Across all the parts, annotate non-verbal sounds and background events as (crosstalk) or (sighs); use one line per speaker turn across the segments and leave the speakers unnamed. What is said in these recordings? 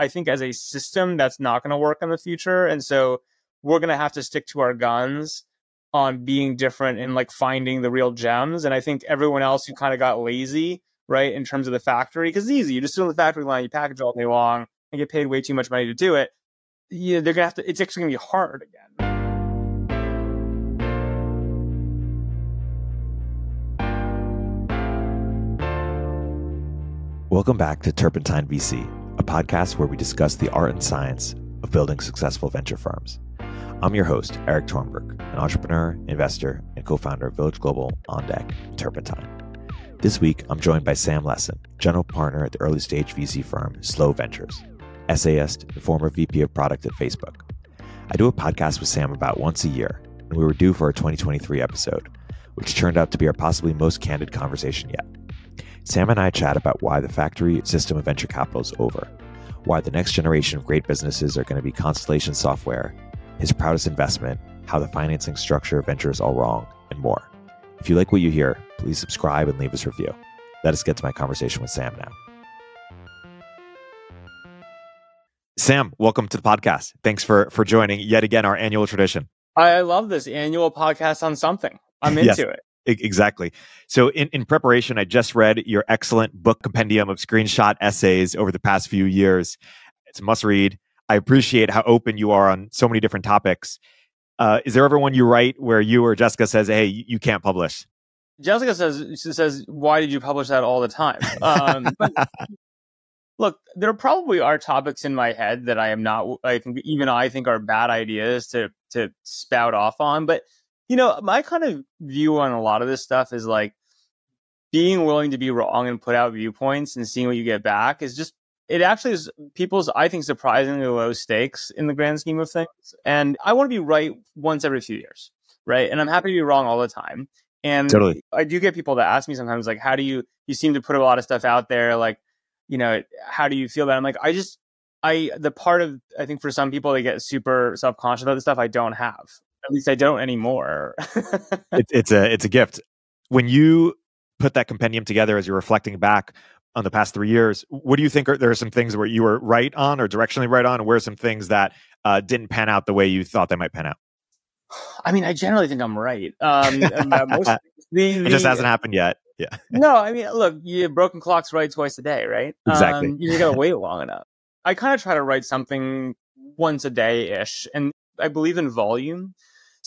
I think as a system, that's not going to work in the future. And so we're going to have to stick to our guns on being different and like finding the real gems. And I think everyone else who kind of got lazy, right, in terms of the factory, because it's easy. You just sit on the factory line, you package all day long and get paid way too much money to do it. Yeah, they're gonna have to. It's actually gonna be hard again.
Welcome back to Turpentine VC, podcast where we discuss the art and science of building successful venture firms. I'm your host, Erik Torenberg, an entrepreneur, investor, and co founder of Village Global, On Deck, Turpentine. This week, I'm joined by Sam Lessin, general partner at the early stage VC firm Slow Ventures, essayist, and former VP of product at Facebook. I do a podcast with Sam about once a year, and we were due for a 2023 episode, which turned out to be our possibly most candid conversation yet. Sam and I chat about why the factory system of venture capital is over, why the next generation of great businesses are going to be Constellation Software, his proudest investment, how the financing structure of venture is all wrong, and more. If you like what you hear, please subscribe and leave us a review. Let us get to my conversation with Sam now. Sam, welcome to the podcast. Thanks for for joining yet again our annual tradition.
I love this annual podcast on something. I'm (laughs) into yes. it.
Exactly. So, in, in preparation, I just read your excellent book compendium of screenshot essays over the past few years. It's a must read. I appreciate how open you are on so many different topics. Uh, is there ever one you write where you or Jessica says, "Hey, you can't publish"?
Jessica says, she says, "Why did you publish that all the time?" Um, but look, there probably are topics in my head that I am not. I think even I think are bad ideas to to spout off on, but you know, my kind of view on a lot of this stuff is like being willing to be wrong and put out viewpoints and seeing what you get back is just it actually is people's I think surprisingly low stakes in the grand scheme of things. And I want to be right once every few years, right? And I'm happy to be wrong all the time. And totally. I do get people that ask me sometimes like how do you you seem to put a lot of stuff out there like you know how do you feel that I'm like I just I the part of I think for some people they get super self conscious about the stuff I don't have at least I don't anymore. (laughs)
it, it's a it's a gift. When you put that compendium together as you're reflecting back on the past three years, what do you think are there are some things where you were right on or directionally right on, and where are some things that uh, didn't pan out the way you thought they might pan out? (sighs)
I mean, I generally think I'm right. Um, uh, most, (laughs)
the, the, it just hasn't happened yet. Yeah.
no, I mean, look, you broken clocks right twice a day, right?
Exactly.
Um, you got to wait long enough. I kind of try to write something once a day ish, and I believe in volume.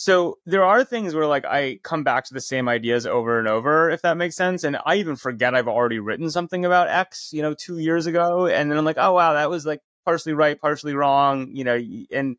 So there are things where like I come back to the same ideas over and over, if that makes sense. And I even forget I've already written something about X, you know, two years ago. And then I'm like, oh wow, that was like partially right, partially wrong, you know. And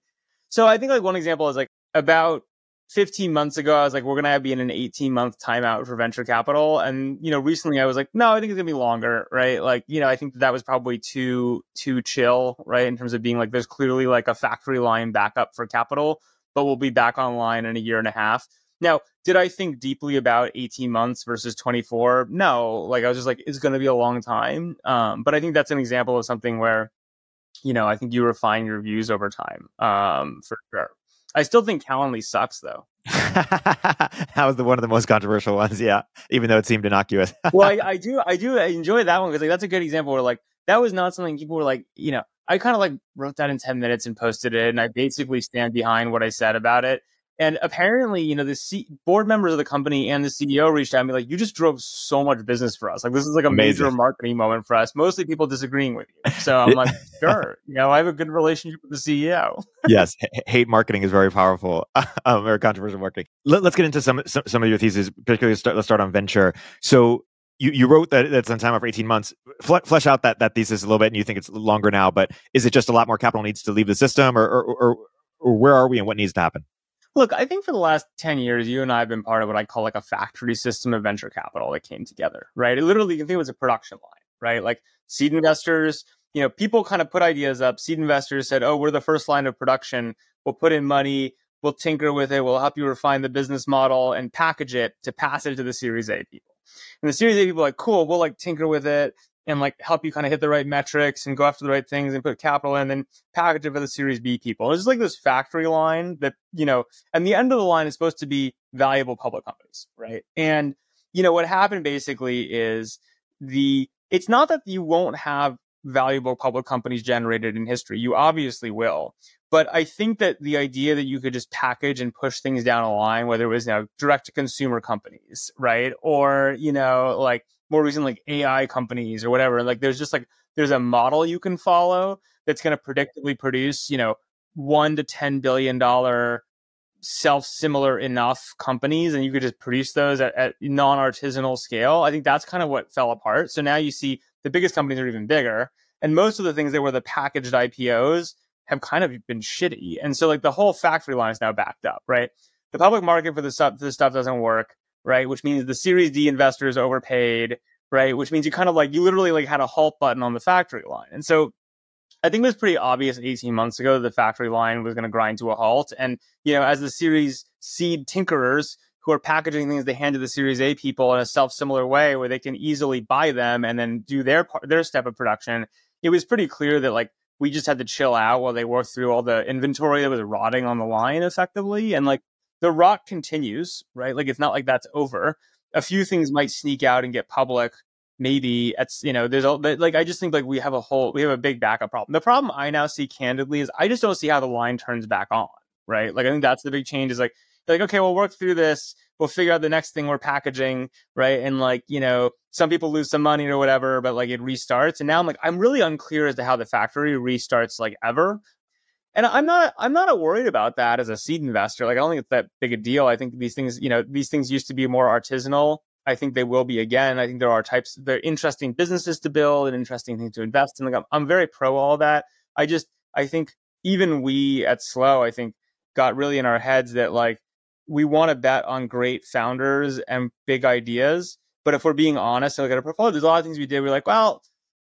so I think like one example is like about 15 months ago, I was like, we're gonna be in an 18 month timeout for venture capital. And you know, recently I was like, no, I think it's gonna be longer, right? Like, you know, I think that, that was probably too too chill, right? In terms of being like, there's clearly like a factory line backup for capital but we'll be back online in a year and a half. Now, did I think deeply about 18 months versus 24? No, like I was just like, it's going to be a long time. Um, but I think that's an example of something where, you know, I think you refine your views over time um, for sure. I still think Calendly sucks though. (laughs)
that was the one of the most controversial ones, yeah. Even though it seemed innocuous.
well, I, (laughs) I, do, I do enjoy that one because like that's a good example where like that was not something people were like, you know, I kind of like wrote that in 10 minutes and posted it. And I basically stand behind what I said about it. And apparently, you know, the C- board members of the company and the CEO reached out to me like, you just drove so much business for us. Like, this is like a Amazing. major marketing moment for us. Mostly people disagreeing with you. So (laughs) I'm like, sure. You know, I have a good relationship with the CEO.
yes. H- hate marketing is very powerful (laughs) um, or controversial marketing. Let, us get into some, some, some of your theses, particularly start, let's start on venture. So you, you wrote that it's on time for 18 months. flesh out that, that thesis a little bit, and you think it's longer now, but is it just a lot more capital needs to leave the system, or, or, or, or where are we and what needs to happen?
Look, I think for the last 10 years, you and I have been part of what I call like a factory system of venture capital that came together, right? It literally, you think it was a production line, right? Like seed investors, you know, people kind of put ideas up. Seed investors said, oh, we're the first line of production. We'll put in money. We'll tinker with it. We'll help you refine the business model and package it to pass it to the Series A people. And the Series A people are like, cool, we'll like tinker with it and like help you kind of hit the right metrics and go after the right things and put capital in and package it for the Series B people. It's just like this factory line that, you know, and the end of the line is supposed to be valuable public companies, right? And, you know, what happened basically is the, it's not that you won't have valuable public companies generated in history. You obviously will. But I think that the idea that you could just package and push things down a line, whether it was you know, direct to consumer companies, right? Or, you know, like more recently, like AI companies or whatever, like there's just like, there's a model you can follow that's going to predictably produce, you know, one to $10 billion self similar enough companies and you could just produce those at, at non artisanal scale. I think that's kind of what fell apart. So now you see the biggest companies are even bigger. And most of the things that were the packaged IPOs have kind of been shitty. And so like the whole factory line is now backed up, right? The public market for the stuff, this stuff doesn't work, right? Which means the Series D investors overpaid, right? Which means you kind of like, you literally like had a halt button on the factory line. And so I think it was pretty obvious 18 months ago the factory line was going to grind to a halt. And, you know, as the Series seed tinkerers who are packaging things they hand to the Series A people in a self similar way where they can easily buy them and then do their part, their step of production, it was pretty clear that like we just had to chill out while they worked through all the inventory that was rotting on the line effectively. And like the rot continues, right? Like it's not like that's over. A few things might sneak out and get public maybe it's you know there's a like i just think like we have a whole we have a big backup problem the problem i now see candidly is i just don't see how the line turns back on right like i think that's the big change is like like okay we'll work through this. We'll figure out the next thing we're packaging right? And like you know some people lose some money or whatever but like it restarts. And now i'm like i'm really unclear as to how the factory restarts like ever. And i'm not i'm not worried about that as a seed investor. Like i don't think it's that big a deal. I think these things you know these things used to be more artisanal. I think they will be again. I think there are types, there are interesting businesses to build and interesting things to invest in. Like I'm, I'm very pro all that. I just, I think even we at Slow, I think got really in our heads that like we want to bet on great founders and big ideas. But if we're being honest and look at our portfolio, there's a lot of things we did. We're like, well,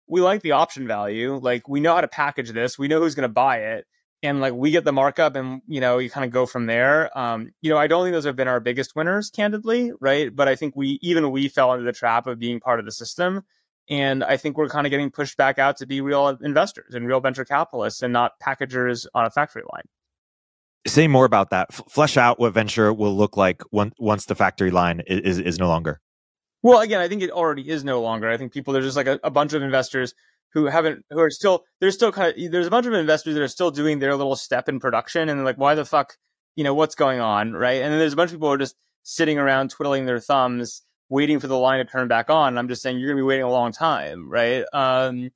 we like the option value. Like we know how to package this. We know who's going to buy it and like we get the markup and you know you kind of go from there um you know i don't think those have been our biggest winners candidly right but i think we even we fell into the trap of being part of the system and i think we're kind of getting pushed back out to be real investors and real venture capitalists and not packagers on a factory line
say more about that. F- flesh out what venture will look like once once the factory line is, is, is no longer.
Well again i think it already is no longer. I think people there's just like a, a bunch of investors who haven't who are still there's still kind of there's a bunch of investors that are still doing their little step in production and like why the fuck you know what's going on? Right? And then there's a bunch of people who are just sitting around twiddling their thumbs waiting for the line to turn back on. I'm just saying you're going to be waiting a long time right? Um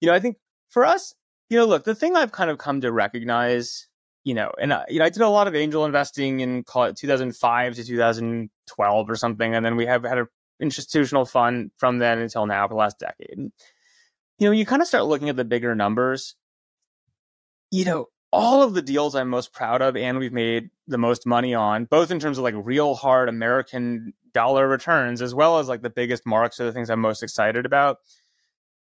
you know i think for us you know look the thing i've kind of come to recognize you know and I, you know i did a lot of angel investing in call it 2005 to 2012 or something and then we have had an institutional fund from then until now for the last decade you know, you kind of start looking at the bigger numbers. You know, all of the deals I'm most proud of and we've made the most money on, both in terms of like real hard American dollar returns, as well as like the biggest marks are the things I'm most excited about.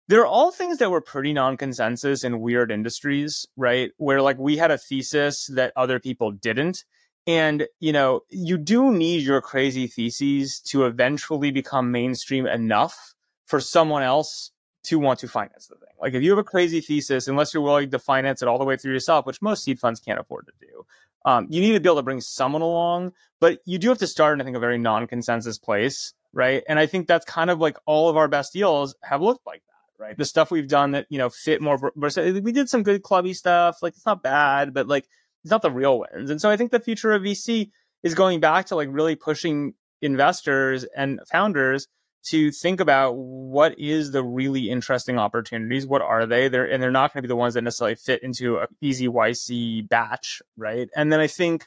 They're all things that were pretty non consensus in weird industries, right? Where like we had a thesis that other people didn't. And, you know, you do need your crazy theses to eventually become mainstream enough for someone else to want to finance the thing. Like if you have a crazy thesis, unless you're willing to finance it all the way through yourself, which most seed funds can't afford to do, um, you need to be able to bring someone along. But you do have to start in, I think, a very non-consensus place, right? And I think that's kind of like all of our best deals have looked like that, right? The stuff we've done that you know fit more. We did some good clubby stuff, like it's not bad, but like it's not the real wins. And so I think the future of VC is going back to like really pushing investors and founders to think about what is the really interesting opportunities. What are they? They're and they're not going to be the ones that necessarily fit into a easy YC batch, right? And then I think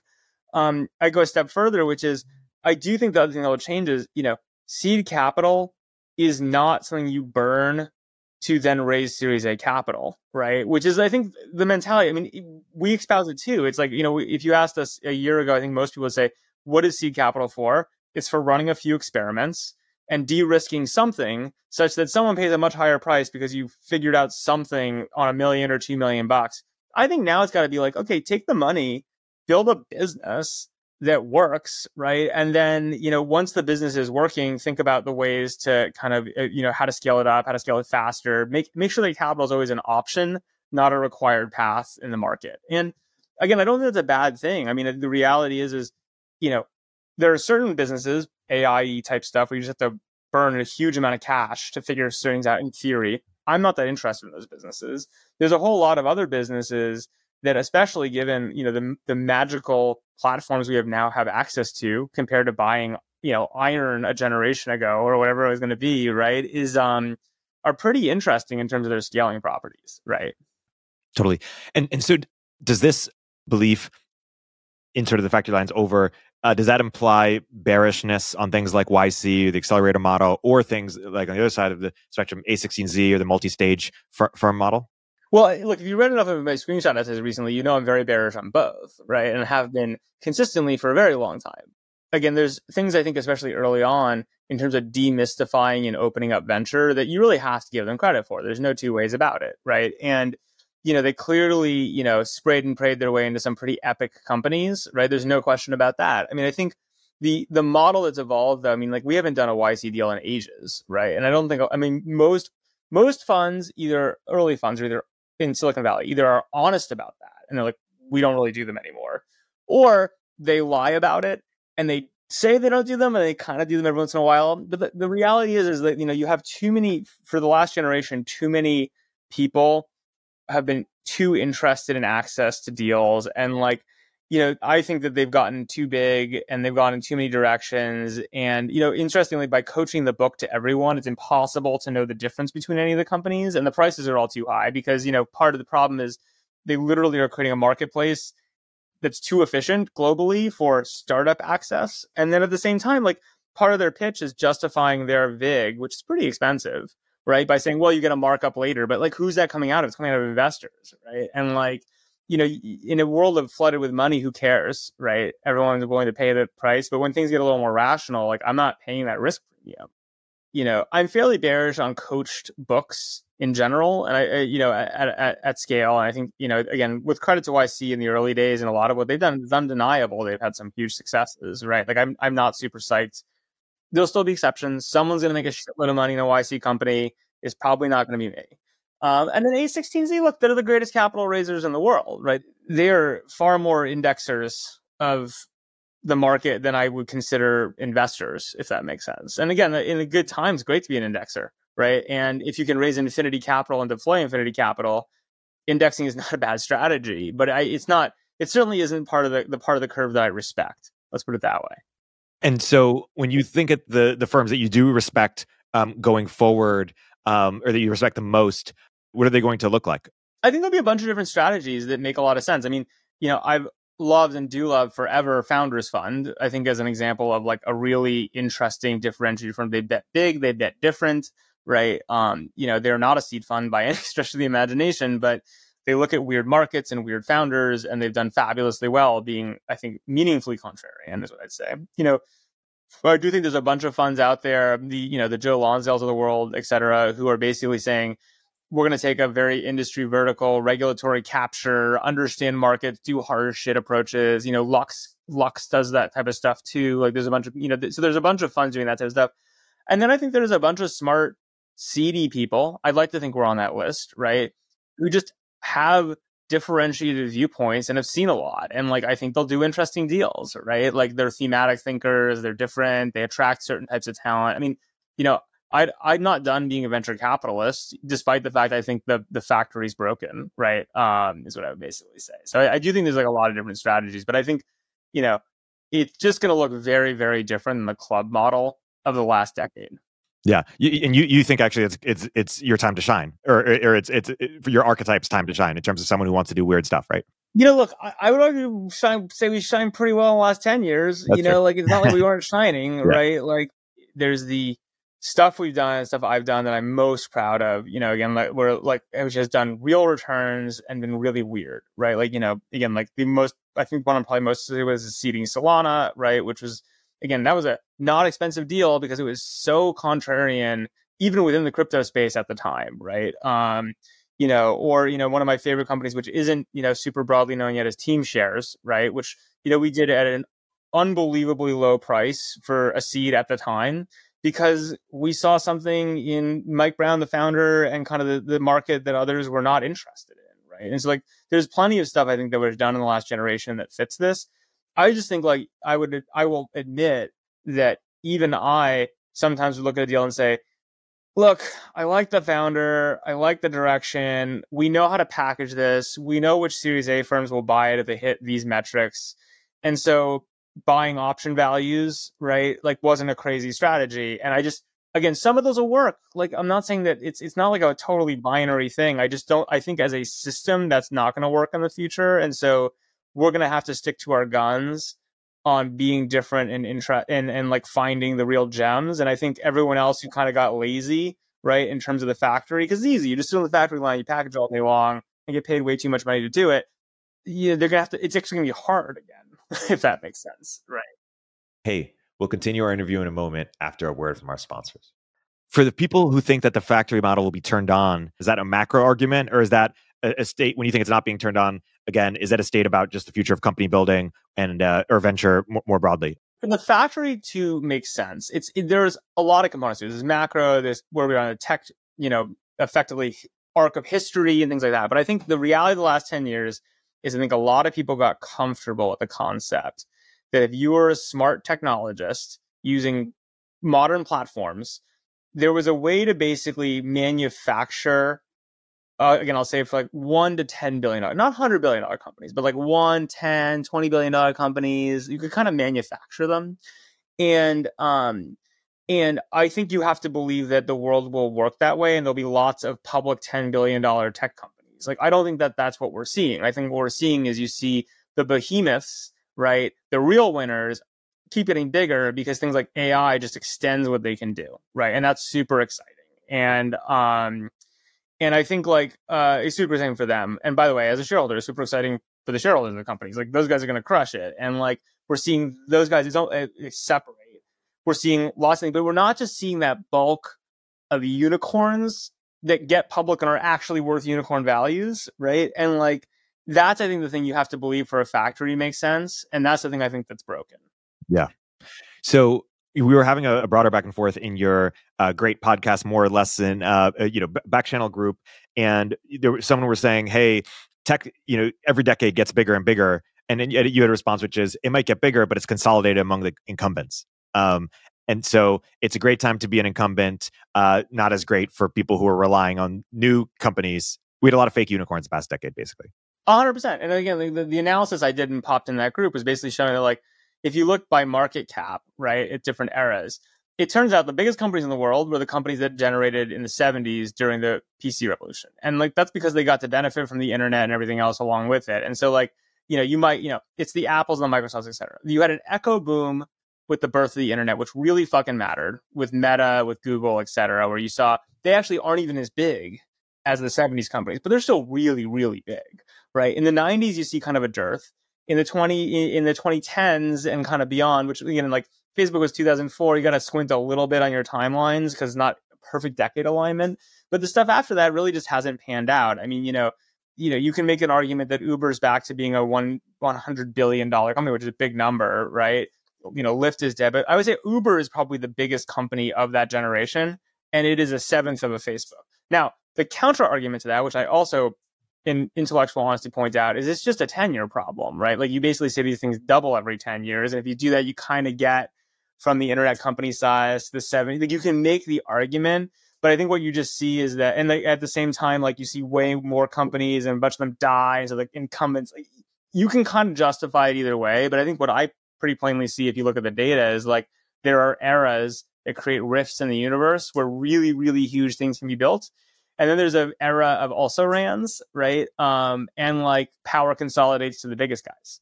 um, I go a step further, which is I do think the other thing that will change is you know seed capital is not something you burn to then raise Series A capital, right? Which is, I think, the mentality. I mean, we espouse it too. It's like, you know, if you asked us a year ago, I think most people would say, what is seed capital for? It's for running a few experiments and de-risking something such that someone pays a much higher price because you figured out something on a million or two million bucks. I think now it's got to be like, okay, take the money, build a business that works, right? And then, you know, once the business is working, think about the ways to kind of, uh, you know, how to scale it up, how to scale it faster. Make make sure that capital is always an option, not a required path in the market. And again, I don't think that's a bad thing. I mean, the reality is, is you know, there are certain businesses, AI type stuff, where you just have to burn a huge amount of cash to figure things out in theory. I'm not that interested in those businesses. There's a whole lot of other businesses that, especially given you know the the magical platforms we have now have access to compared to buying you know iron a generation ago or whatever it was going to be, right? Is um are pretty interesting in terms of their scaling properties, right?
Totally. And and so does this belief in sort of the factory lines over uh, does that imply bearishness on things like YC, the accelerator model, or things like on the other side of the spectrum, A16Z or the multi-stage firm model?
Well, eh, look, if you read enough of my screenshot essays recently, you know I'm very bearish on both, right? And have been consistently for a very long time. Again, there's things I think, especially early on, in terms of demystifying and opening up venture, that you really have to give them credit for. There's no two ways about it, right? And you know, they clearly, you know, sprayed and prayed their way into some pretty epic companies, right? There's no question about that. I mean, I think the the model that's evolved, though, I mean, like we haven't done a YC deal in ages, right? And I don't think, I mean, most most funds, either early funds or either in Silicon Valley, either are honest about that and they're like, we don't really do them anymore, or they lie about it and they say they don't do them and they kind of do them every once in a while. But the, the reality is, is that you know you have too many for the last generation, too many people have been too interested in access to deals and like you know i think that they've gotten too big and they've gone in too many directions and you know interestingly by coaching the book to everyone it's impossible to know the difference between any of the companies and the prices are all too high because you know part of the problem is they literally are creating a marketplace that's too efficient globally for startup access and then at the same time like part of their pitch is justifying their vig which is pretty expensive right? By saying, well, you get a markup later, but like, who's that coming out of? It's coming out of investors, right? And like, you know, in a world of flooded with money, who cares, right? Everyone's willing to pay the price, but when things get a little more rational, like, I'm not paying that risk premium. You know, I'm fairly bearish on coached books in general, and I, you know, at, at, at scale. And I think, you know, again, with credit to YC in the early days, and a lot of what they've done is undeniable. They've had some huge successes, right? Like, I'm I'm not super psyched there'll still be exceptions. Someone's going to make a shitload of money in a YC company. It's probably not going to be me. Um, and then A16Z, look, they're the greatest capital raisers in the world, right? They're far more indexers of the market than I would consider investors, if that makes sense. And again, in the good times, great to be an indexer, right? And if you can raise infinity capital and deploy infinity capital, indexing is (laughs) not a bad strategy. But I, it's not. It certainly isn't part of the, the part of the curve that I respect. Let's put it that way.
And so when you think at the the firms that you do respect um, going forward, um, or that you respect the most, what are they going to look like?
I think there'll be a bunch of different strategies that make a lot of sense. I mean, you know, I've loved and do love forever Founders Fund. I think as an example of like a really interesting differentiator from they bet big, they bet different, right? Um, you know, they're not a seed fund by (laughs) any stretch of the imagination, but they look at weird markets and weird founders, and they've done fabulously well, being I think meaningfully contrarian is what I'd say. You know, but I do think there's a bunch of funds out there, the you know the Joe Lonsdales of the world, et cetera, who are basically saying we're going to take a very industry vertical regulatory capture, understand markets, do harder shit approaches. You know, Lux Lux does that type of stuff too. Like there's a bunch of you know, th- so there's a bunch of funds doing that type of stuff. And then I think there's a bunch of smart seedy people. I'd like to think we're on that list, right? Who just have differentiated viewpoints and have seen a lot. And like I think they'll do interesting deals, right? Like they're thematic thinkers, they're different, they attract certain types of talent. I mean, you know, I I'm not done being a venture capitalist, despite the fact I think the the factory's broken, right? Um, is what I would basically say. So I, I do think there's like a lot of different strategies, but I think, you know, it's just going to look very very different than the club model of the last decade.
Yeah, you, and you you think actually it's it's it's your time to shine, or or it's it's it, for your archetype's time to shine in terms of someone who wants to do weird stuff, right?
You know, look, I, I would argue shine, say we shine pretty well in the last ten years. That's you know, true. like it's not like we (laughs) weren't shining, yeah. right? Like there's the stuff we've done and stuff I've done that I'm most proud of. You know, again, like we're like which has done real returns and been really weird, right? Like you know, again, like the most I think one I'm probably most was seeding Solana, right, which was again, that was a not expensive deal because it was so contrarian, even within the crypto space at the time, right? Um, you know, or you know, one of my favorite companies, which isn't you know super broadly known yet, is Teamshares, right? Which you know we did at an unbelievably low price for a seed at the time because we saw something in Mike Brown, the founder, and kind of the, the market that others were not interested in, right? And so like, there's plenty of stuff I think that was done in the last generation that fits this. I just think like I would I will admit that even I sometimes would look at a deal and say, look, I like the founder. I like the direction. We know how to package this. We know which Series A firms will buy it if they hit these metrics. And so buying option values, right, like wasn't a crazy strategy. And I just, again, some of those will work. Like I'm not saying that it's it's not like a totally binary thing. I just don't. I think as a system, that's not going to work in the future. And so we're going to have to stick to our guns on being different and intra and, and like finding the real gems. And I think everyone else who kind of got lazy, right, in terms of the factory, because it's easy. You just sit on the factory line, you package all day long, and get paid way too much money to do it. Yeah, they're gonna have to. It's actually gonna be hard again, (laughs) if that makes sense, right?
Hey, we'll continue our interview in a moment after a word from our sponsors. For the people who think that the factory model will be turned on, is that a macro argument, or is that a, state when you think it's not being turned on again is that a state about just the future of company building and uh, or venture more, more broadly
for the factory to make sense it's it, there's a lot of components there's macro there's where we're on a tech you know effectively arc of history and things like that but i think the reality of the last 10 years is i think a lot of people got comfortable with the concept that if you were a smart technologist using modern platforms there was a way to basically manufacture uh, again, I'll say for like one to $10 billion, not $100 billion companies, but like one, 10, $20 billion companies, you could kind of manufacture them. And, um, and I think you have to believe that the world will work that way and there'll be lots of public $10 billion tech companies. Like, I don't think that that's what we're seeing. I think what we're seeing is you see the behemoths, right? The real winners keep getting bigger because things like AI just extends what they can do, right? And that's super exciting. And, um, and I think like uh, it's super exciting for them. And by the way, as a shareholder, it's super exciting for the shareholders of the companies. Like those guys are going to crush it. And like we're seeing those guys don't uh, separate. We're seeing lots of things, but we're not just seeing that bulk of unicorns that get public and are actually worth unicorn values, right? And like that's I think the thing you have to believe for a factory makes sense, and that's the thing I think that's broken.
Yeah. So we were having a, a, broader back and forth in your uh, great podcast, more or less in uh, uh you know back channel group, and there was someone was saying, "Hey, tech, you know, every decade gets bigger and bigger," and then you had a response which is, "It might get bigger, but it's consolidated among the incumbents." Um, and so it's a great time to be an incumbent. Uh, not as great for people who are relying on new companies. We had a lot of fake unicorns the past decade, basically.
hundred percent. And again, the, the analysis I did and popped in that group was basically showing that like if you look by market cap, right, at different eras, it turns out the biggest companies in the world were the companies that generated in the 70s during the PC revolution. And like that's because they got to benefit from the internet and everything else along with it. And so like, you know, you might, you know, it's the Apples and the Microsofts, et cetera. You had an echo boom with the birth of the internet, which really fucking mattered with Meta, with Google, et cetera, where you saw they actually aren't even as big as the 70s companies, but they're still really, really big, right? In the 90s, you see kind of a dearth. In the 20 in the 2010s and kind of beyond which again like facebook was 2004 you got to squint a little bit on your timelines because not perfect decade alignment but the stuff after that really just hasn't panned out. I mean you know you know you can make an argument that uber's back to being a one 100 billion dollar company which is a big number right you know lyft is dead but i would say uber is probably the biggest company of that generation and it is a seventh of a facebook now the counter argument to that which i also in intellectual honesty point out is it's just a 10 year problem, right? Like you basically say these things double every 10 years. And if you do that, you kind of get from the internet company size to the 70. Like you can make the argument, but I think what you just see is that, and like at the same time, like you see way more companies and a bunch of them die. So the incumbents, like, you can kind of justify it either way. But I think what I pretty plainly see if you look at the data is like there are eras that create rifts in the universe where really, really huge things can be built and then there's an era of also rans, right? Um, and like power consolidates to the biggest guys.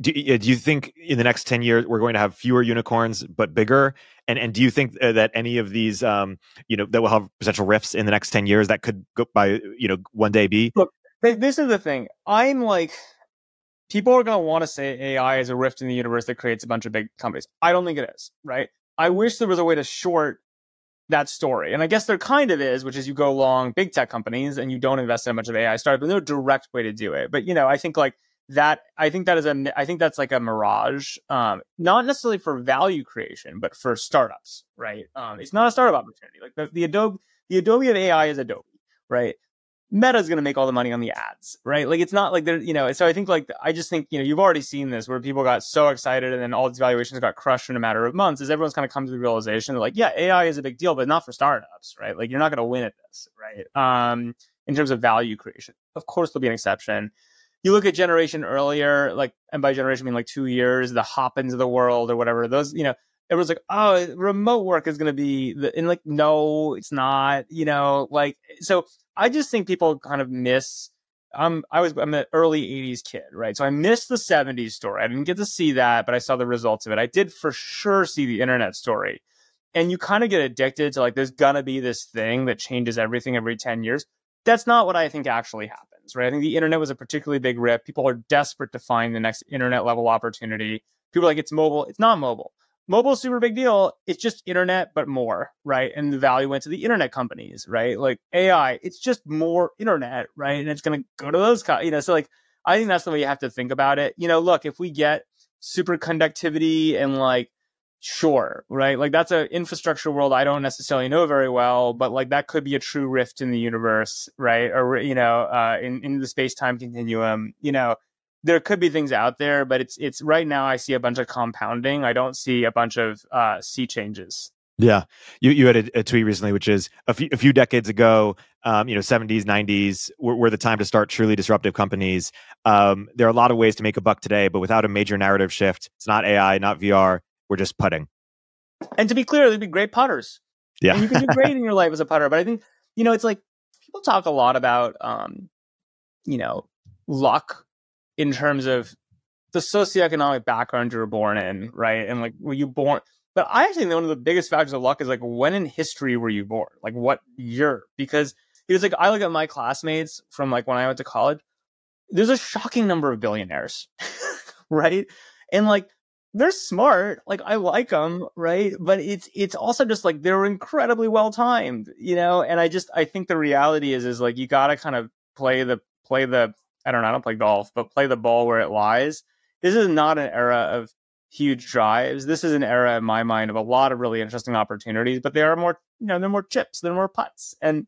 Do, do you think in the next 10 years we're going to have fewer unicorns but bigger and and do you think uh, that any of these um you know that will have potential rifts in the next 10 years that could go by you know one day be
look this is the thing i'm like people are going to want to say ai is a rift in the universe that creates a bunch of big companies i don't think it is right i wish there was a way to short that story. And I guess there kind of is, which is you go long big tech companies and you don't invest in much of AI startups. but no direct way to do it. But you know, I think like that I think that is a I think that's like a mirage. Um, not necessarily for value creation, but for startups, right? Um, it's not a startup opportunity. Like the, the Adobe the Adobe of AI is Adobe, right? Meta's going to make all the money on the ads, right? Like it's not like they're, you know, so I think like, I just think, you know, you've already seen this where people got so excited and then all these valuations got crushed in a matter of months is everyone's kind of come to the realization that like, yeah, AI is a big deal, but not for startups, right? Like you're not going to win at this, right? Um, in terms of value creation. Of course, there'll be an exception. You look at generation earlier, like, and by generation, I mean like two years, the Hopins of the world or whatever, those, you know, everyone's like, oh, remote work is going to be the, and like, no, it's not, you know, like, so I just think people kind of miss. Um, I was I'm an early '80s kid, right? So I missed the '70s story. I didn't get to see that, but I saw the results of it. I did for sure see the internet story, and you kind of get addicted to like there's gonna be this thing that changes everything every 10 years. That's not what I think actually happens, right? I think the internet was a particularly big rip. People are desperate to find the next internet level opportunity. People are like it's mobile. It's not mobile mobile super big deal. It's just internet, but more, right? And the value went to the internet companies, right? Like AI, it's just more internet, right? And it's going to go to those, co- you know, so like, I think that's the way you have to think about it. You know, look, if we get super conductivity and like, sure, right? Like that's an infrastructure world I don't necessarily know very well, but like that could be a true rift in the universe, right? Or, you know, uh, in, in the space time continuum, you know, there could be things out there, but it's it's right now I see a bunch of compounding. I don't see a bunch of uh, sea changes.
Yeah, you you had a, a, tweet recently, which is a few a few decades ago. Um, you know, seventies, nineties were, were, the time to start truly disruptive companies. Um, there are a lot of ways to make a buck today, but without a major narrative shift, it's not AI, not VR. We're just putting.
And to be clear, they'd be great putters.
Yeah,
and you can do great in your (laughs) life as a putter. But I think you know, it's like people talk a lot about, um, you know, luck in terms of the socioeconomic background you were born in, right? And like, were you born? But I actually think one of the biggest factors of luck is like, when in history were you born? Like, what year? Because it was like, I look at my classmates from like when I went to college, there's a shocking number of billionaires, (laughs) right? And like, they're smart. Like I like them, right? But it's it's also just like they're incredibly well timed, you know. And I just I think the reality is is like you got to kind of play the play the I don't know, I don't play golf, but play the ball where it lies. This is not an era of huge drives. This is an era in my mind of a lot of really interesting opportunities, but there are more, you know, there are more chips, there are more putts. And,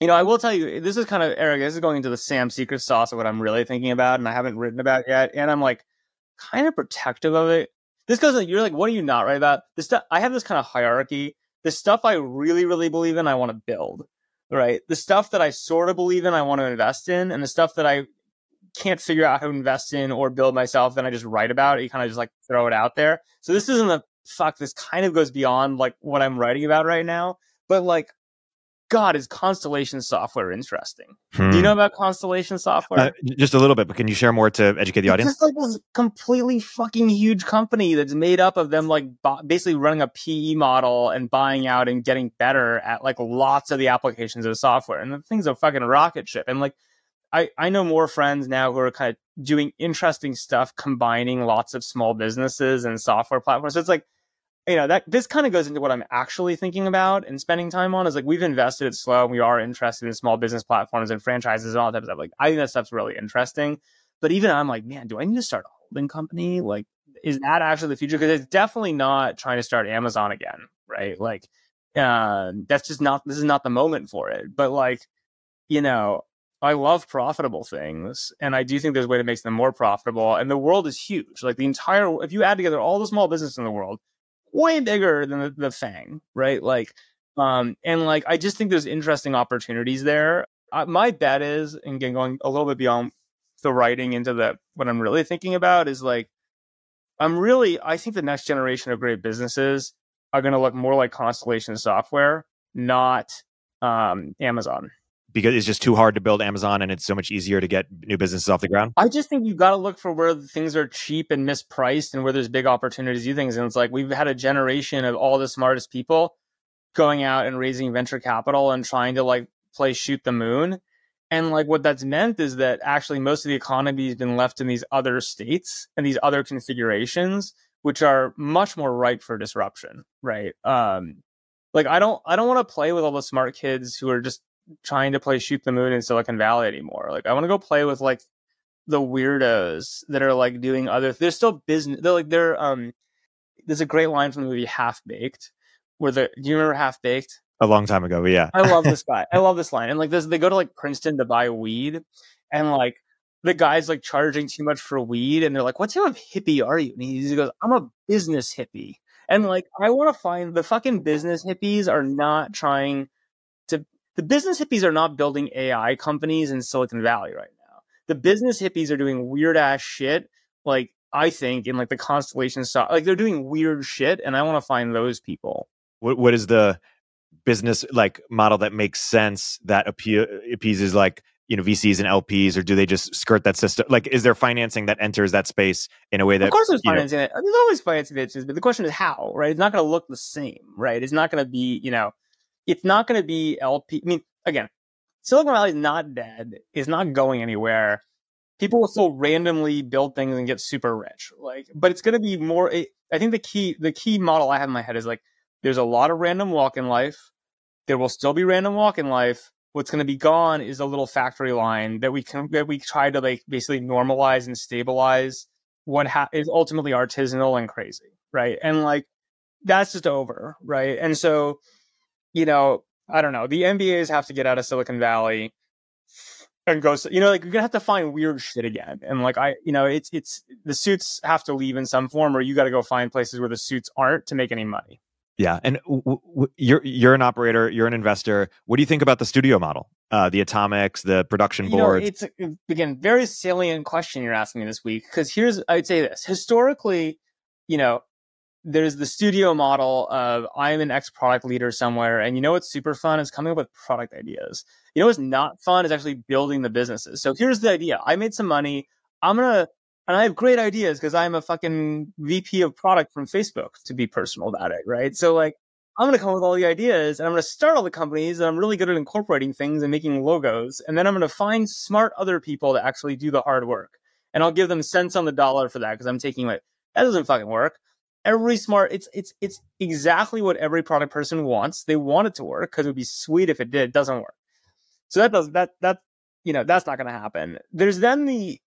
you know, I will tell you, this is kind of, Erik, this is going into the Sam secret sauce of what I'm really thinking about and I haven't written about yet. And I'm like kind of protective of it. This goes like, you're like, what are you not right about? This stuff, I have this kind of hierarchy. The stuff I really, really believe in, I want to build right? The stuff that I sort of believe in, I want to invest in, and the stuff that I can't figure out how to invest in or build myself, then I just write about it. You kind of just like throw it out there. So this isn't a fuck. This kind of goes beyond like what I'm writing about right now, but like God, is Constellation software interesting? Hmm. Do you hmm. know about Constellation software? Uh,
just a little bit, but can you share more to educate the audience?
It's like this completely fucking huge company that's made up of them like basically running a PE model and buying out and getting better at like lots of the applications of the software. And the thing's a fucking rocket ship. And like, I, I know more friends now who are kind of doing interesting stuff, combining lots of small businesses and software platforms. So it's like, you know that this kind of goes into what i'm actually thinking about and spending time on is like we've invested at slow and we are interested in small business platforms and franchises and all that type of stuff. Like i think that stuff's really interesting. But even i'm like man do i need to start a holding company? Like is that actually the future? Because it's definitely not trying to start amazon again right? Like uh, that's just not this is not the moment for it. But like you know I love profitable things, and I do think there's a way to make them more profitable. And the world is huge. Like the entire, if you add together all the small business in the world, way bigger than the, the Fang, right? Like, um, and like I just think there's interesting opportunities there. Uh, my bet is, and again, going a little bit beyond the writing into the what I'm really thinking about is like, I'm really, I think the next generation of great businesses are going to look more like Constellation Software, not um, Amazon
because it's just too hard to build Amazon and it's so much easier to get new businesses off the ground?
I just think you got to look for where things are cheap and mispriced and where there's big opportunities to do things. And it's like we've had a generation of all the smartest people going out and raising venture capital and trying to like play shoot the moon. And like what that's meant is that actually most of the economy has been left in these other states and these other configurations, which are much more ripe for disruption, right? Um, like I don't I don't want to play with all the smart kids who are just trying to play shoot the moon in Silicon Valley anymore. Like I want to go play with like the weirdos that are like doing other. They're still business. They're like they're um. There's a great line from the movie Half Baked, where the do you remember Half Baked?
a long time ago. yeah,
I love this (laughs) guy. I love this line. And like this, they go to like Princeton to buy weed, and like the guy's like charging too much for weed, and they're like, "What type of hippie are you?" And he goes, "I'm a business hippie." And like, I want to find the fucking business hippies are not trying. The business hippies are not building AI companies in Silicon Valley right now. The business hippies are doing weird ass shit, like I think in like the constellation stuff. Like they're doing weird shit, and I want to find those people.
What What is the business like model that makes sense that appeases like you know VCs and LPs, or do they just skirt that system? Like, is there financing that enters that space in a way that?
Of course, there's financing. Know, there's always financing that, but the question is how, right? It's not going to look the same, right? It's not going to be, you know, it's not going to be LP. I mean, again, Silicon Valley is not dead. It's not going anywhere. People will still randomly build things and get super rich, like, but it's going to be more. Eh, I think the key, the key model I have in my head is like, there's a lot of random walk in life. There will still be random walk in life what's going to be gone is a little factory line that we can that we try to like basically normalize and stabilize what ha- is ultimately artisanal and crazy right and like that's just over right and so you know i don't know the mbas have to get out of silicon valley and go you know like you're gonna have to find weird shit again and like i you know it's it's the suits have to leave in some form or you got to go find places where the suits aren't to make any money
yeah, and w- w- you're you're an operator, you're an investor. What do you think about the studio model, uh, the atomics, the production board?
It's again very salient question you're asking me this week because here's I'd say this historically, you know, there's the studio model of I'm an ex product leader somewhere, and you know what's super fun is coming up with product ideas. You know what's not fun is actually building the businesses. So here's the idea: I made some money. I'm gonna and I have great ideas because I'm a fucking VP of product from Facebook to be personal about it, right? So like I'm to come up with all the ideas and I'm to start all the companies and I'm really good at incorporating things and making logos. And then I'm to find smart other people to actually do the hard work. And I'll give them cents on the dollar for that because I'm taking like, that doesn't fucking work. Every smart, it's, it's, it's exactly what every product person wants. They want it to work because it would be sweet if it did. It doesn't work. So that does, that, that, you know, that's not going to happen. There's then the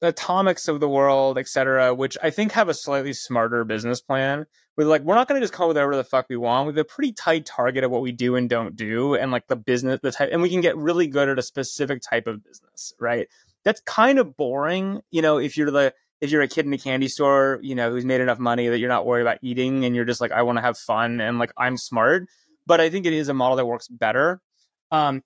atomics of the world, et cetera, which I think have a slightly smarter business plan. With like, we're not going to just come with whatever the fuck we want. We have a pretty tight target of what we do and don't do, and like the business, the type, and we can get really good at a specific type of business, right? That's kind of boring, you know. If you're the if you're a kid in a candy store, you know, who's made enough money that you're not worried about eating, and you're just like, I want to have fun, and like I'm smart. But I think it is a model that works better. Um,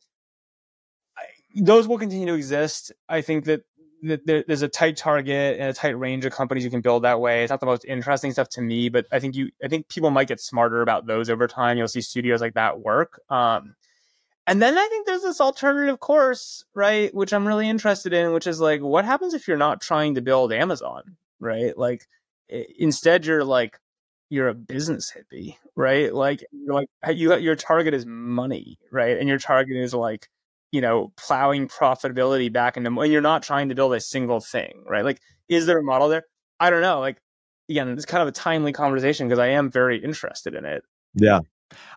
those will continue to exist. I think that that there's a tight target and a tight range of companies you can build that way. It's not the most interesting stuff to me, but I think you, I think people might get smarter about those over time. You'll see studios like that work. Um, and then I think there's this alternative course, right? Which I'm really interested in, which is like, what happens if you're not trying to build Amazon, right? Like, instead you're like, you're a business hippie, right? Like, you're like, you, your target is money, right? And your target is like, you know, plowing profitability back into, and you're not trying to build a single thing, right? Like, is there a model there? I don't know. Like, again, it's kind of a timely conversation because I am very interested in it.
Yeah.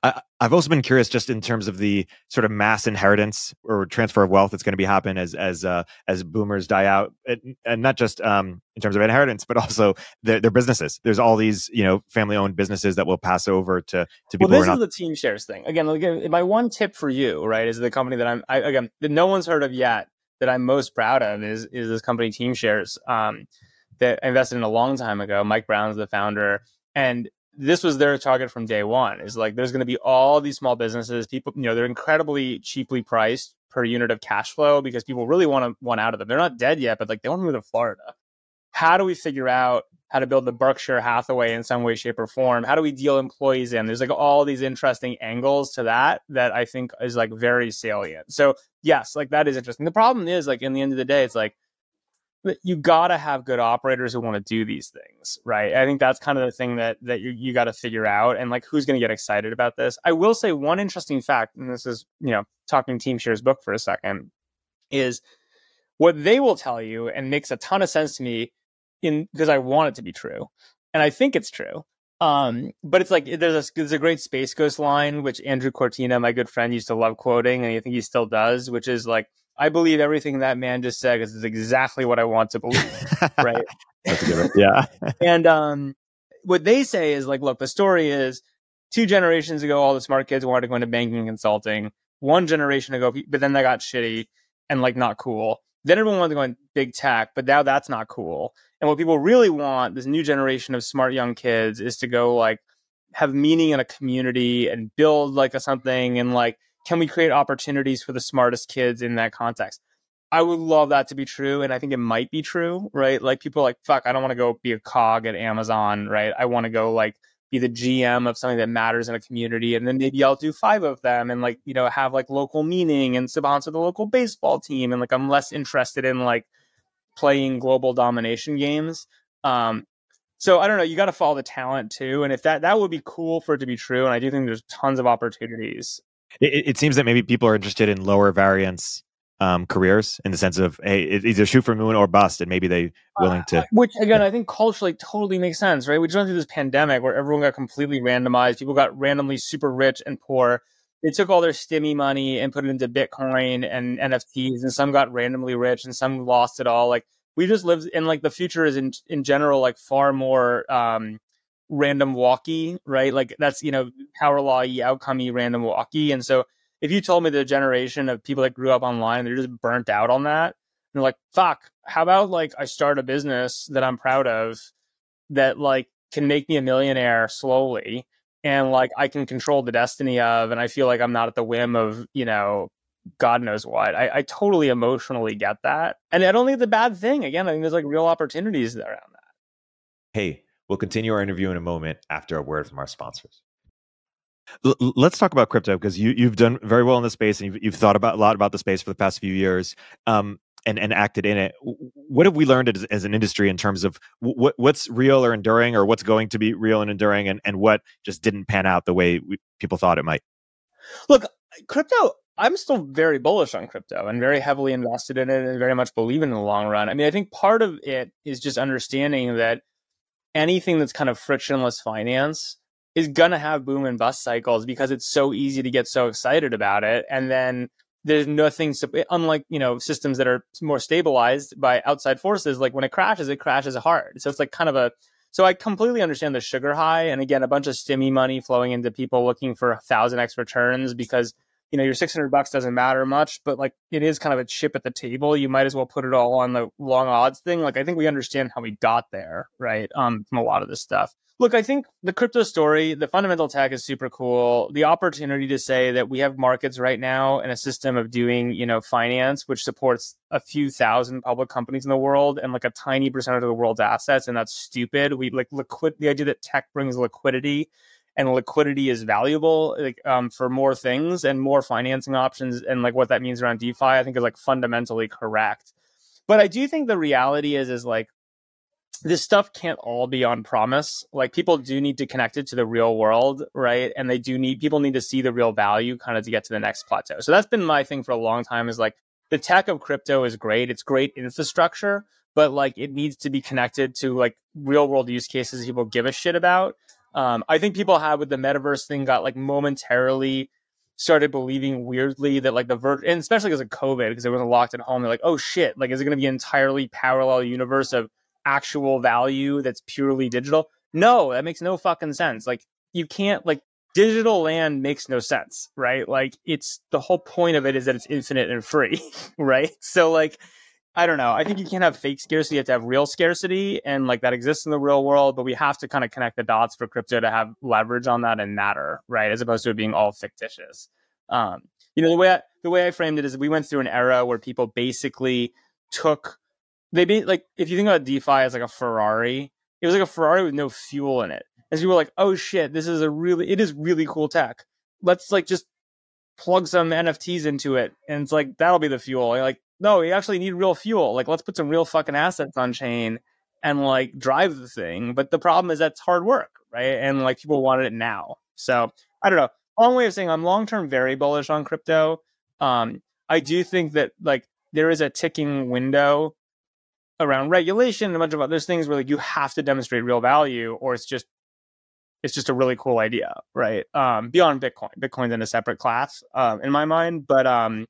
I, have also been curious, just in terms of the sort of mass inheritance or transfer of wealth that's going to be happen as as uh, as boomers die out, and, and not just um, in terms of inheritance, but also their, their, businesses. There's all these you know family owned businesses that will pass over to to people.
Well, this
is
not- the Teamshares thing. Again, again, my one tip for you, right, is the company that I'm I, again that no one's heard of yet that I'm most proud of is is this company Teamshares um, that I invested in a long time ago. Mike Brown's the founder, and this was their target from day one is like there's going to be all these small businesses people you know they're incredibly cheaply priced per unit of cash flow because people really want to want out of them. They're not dead yet but like they want to move to florida. How do we figure out how to build the berkshire hathaway in some way shape or form? How do we deal employees in? There's like all these interesting angles to that that i think is like very salient. So yes like that is interesting. The problem is like in the end of the day it's like you got to have good operators who want to do these things, right? I think that's kind of the thing that that you, you got to figure out, and like who's going to get excited about this. I will say one interesting fact, and this is you know talking Teamshares book for a second, is what they will tell you, and makes a ton of sense to me, in because I want it to be true, and I think it's true. Um, but it's like there's a there's a great Space Ghost line which Andrew Kortina, my good friend, used to love quoting, and I think he still does, which is like I believe everything that man just said because it's exactly what I want to believe. (laughs) right.
That's a good one. Yeah. (laughs)
and um, what they say is like, look, the story is two generations ago, all the smart kids wanted to go into banking and consulting. One generation ago, but then they got shitty and like not cool. Then everyone wanted to go in big tech, but now that's not cool. And what people really want, this new generation of smart young kids, is to go like have meaning in a community and build like a something and like can we create opportunities for the smartest kids in that context? I would love that to be true. And I think it might be true, right? Like people like, fuck, I don't want to go be a cog at Amazon, right? I want to go like be the GM of something that matters in a community. And then maybe I'll do five of them and like, you know, have like local meaning and sponsor the local baseball team. And like, I'm less interested in like playing global domination games. Um, so I don't know, you got to follow the talent too. And if that, that would be cool for it to be true. And I do think there's tons of opportunities.
It, it seems that maybe people are interested in lower variance um, careers in the sense of hey, it's either shoot for moon or bust, and maybe they willing to. Uh,
which again, I think culturally totally makes sense, right? We just went through this pandemic where everyone got completely randomized. People got randomly super rich and poor. They took all their stimmy money and put it into Bitcoin and NFTs, and some got randomly rich and some lost it all. Like we just live in like the future is in in general like far more um, random walkie, right? Like that's you know power law outcomey random walkie, and so if you told me the generation of people that grew up online, they're just burnt out on that. And they're like, fuck, how about like I start a business that I'm proud of that like can make me a millionaire slowly and like I can control the destiny of and I feel like I'm not at the whim of, you know, God knows what. I, I totally emotionally get that. And I don't think it's a bad thing. Again, I think there's like real opportunities around that.
Hey, we'll continue our interview in a moment after a word from our sponsors. Let's talk about crypto because you you've done very well in the space and you've, you've thought about a lot about the space for the past few years. Um, and, and acted in it. What have we learned as, as an industry in terms of what what's real or enduring, or what's going to be real and enduring, and, and what just didn't pan out the way we, people thought it might?
Look, crypto. I'm still very bullish on crypto and very heavily invested in it, and very much believe in, in the long run. I mean, I think part of it is just understanding that anything that's kind of frictionless finance is going to have boom and bust cycles because it's so easy to get so excited about it. And then there's nothing, unlike, you know, systems that are more stabilized by outside forces, like when it crashes, it crashes hard. So it's like kind of a, so I completely understand the sugar high. And again, a bunch of stimmy money flowing into people looking for a thousand X returns because, you know, your 600 bucks doesn't matter much, but like it is kind of a chip at the table. You might as well put it all on the long odds thing. Like I think we understand how we got there, right? Um, from a lot of this stuff. Look, I think the crypto story, the fundamental tech is super cool. The opportunity to say that we have markets right now and a system of doing, you know, finance, which supports a few thousand public companies in the world and like a tiny percentage of the world's assets. And that's stupid. We like liquid, the idea that tech brings liquidity and liquidity is valuable like um, for more things and more financing options and like what that means around DeFi, I think is like fundamentally correct. But I do think the reality is, is like this stuff can't all be on promise. Like people do need to connect it to the real world, right? And they do need people need to see the real value kind of to get to the next plateau. So that's been my thing for a long time is like the tech of crypto is great. It's great infrastructure, but like it needs to be connected to like real world use cases people give a shit about. Um, I think people have with the metaverse thing got like momentarily started believing weirdly that like the vir- and especially because of COVID, because they were locked at home, they're like, oh shit, like is it going to be an entirely parallel universe of actual value that's purely digital. No, that makes no fucking sense. Like you can't like digital land makes no sense, right? Like it's the whole point of it is that it's infinite and free, (laughs) right? So like I don't know. I think you can't have fake scarcity. You have to have real scarcity, and like that exists in the real world. But we have to kind of connect the dots for crypto to have leverage on that and matter, right? As opposed to it being all fictitious. Um, you know, the way I, the way I framed it is we went through an era where people basically took they be like if you think about DeFi as like a Ferrari, it was like a Ferrari with no fuel in it. And people were like, oh shit, this is a really it is really cool tech. Let's like just plug some NFTs into it. And it's like that'll be the fuel. Like, no, we actually need real fuel. Like let's put some real fucking assets on chain and like drive the thing. But the problem is that's hard work, right? And like people wanted it now. So I don't know. Long way of saying I'm long term very bullish on crypto. Um, I do think that like there is a ticking window around regulation and a bunch of other things where like you have to demonstrate real value or it's just it's just a really cool idea right um beyond bitcoin bitcoin's in a separate class um in my mind but um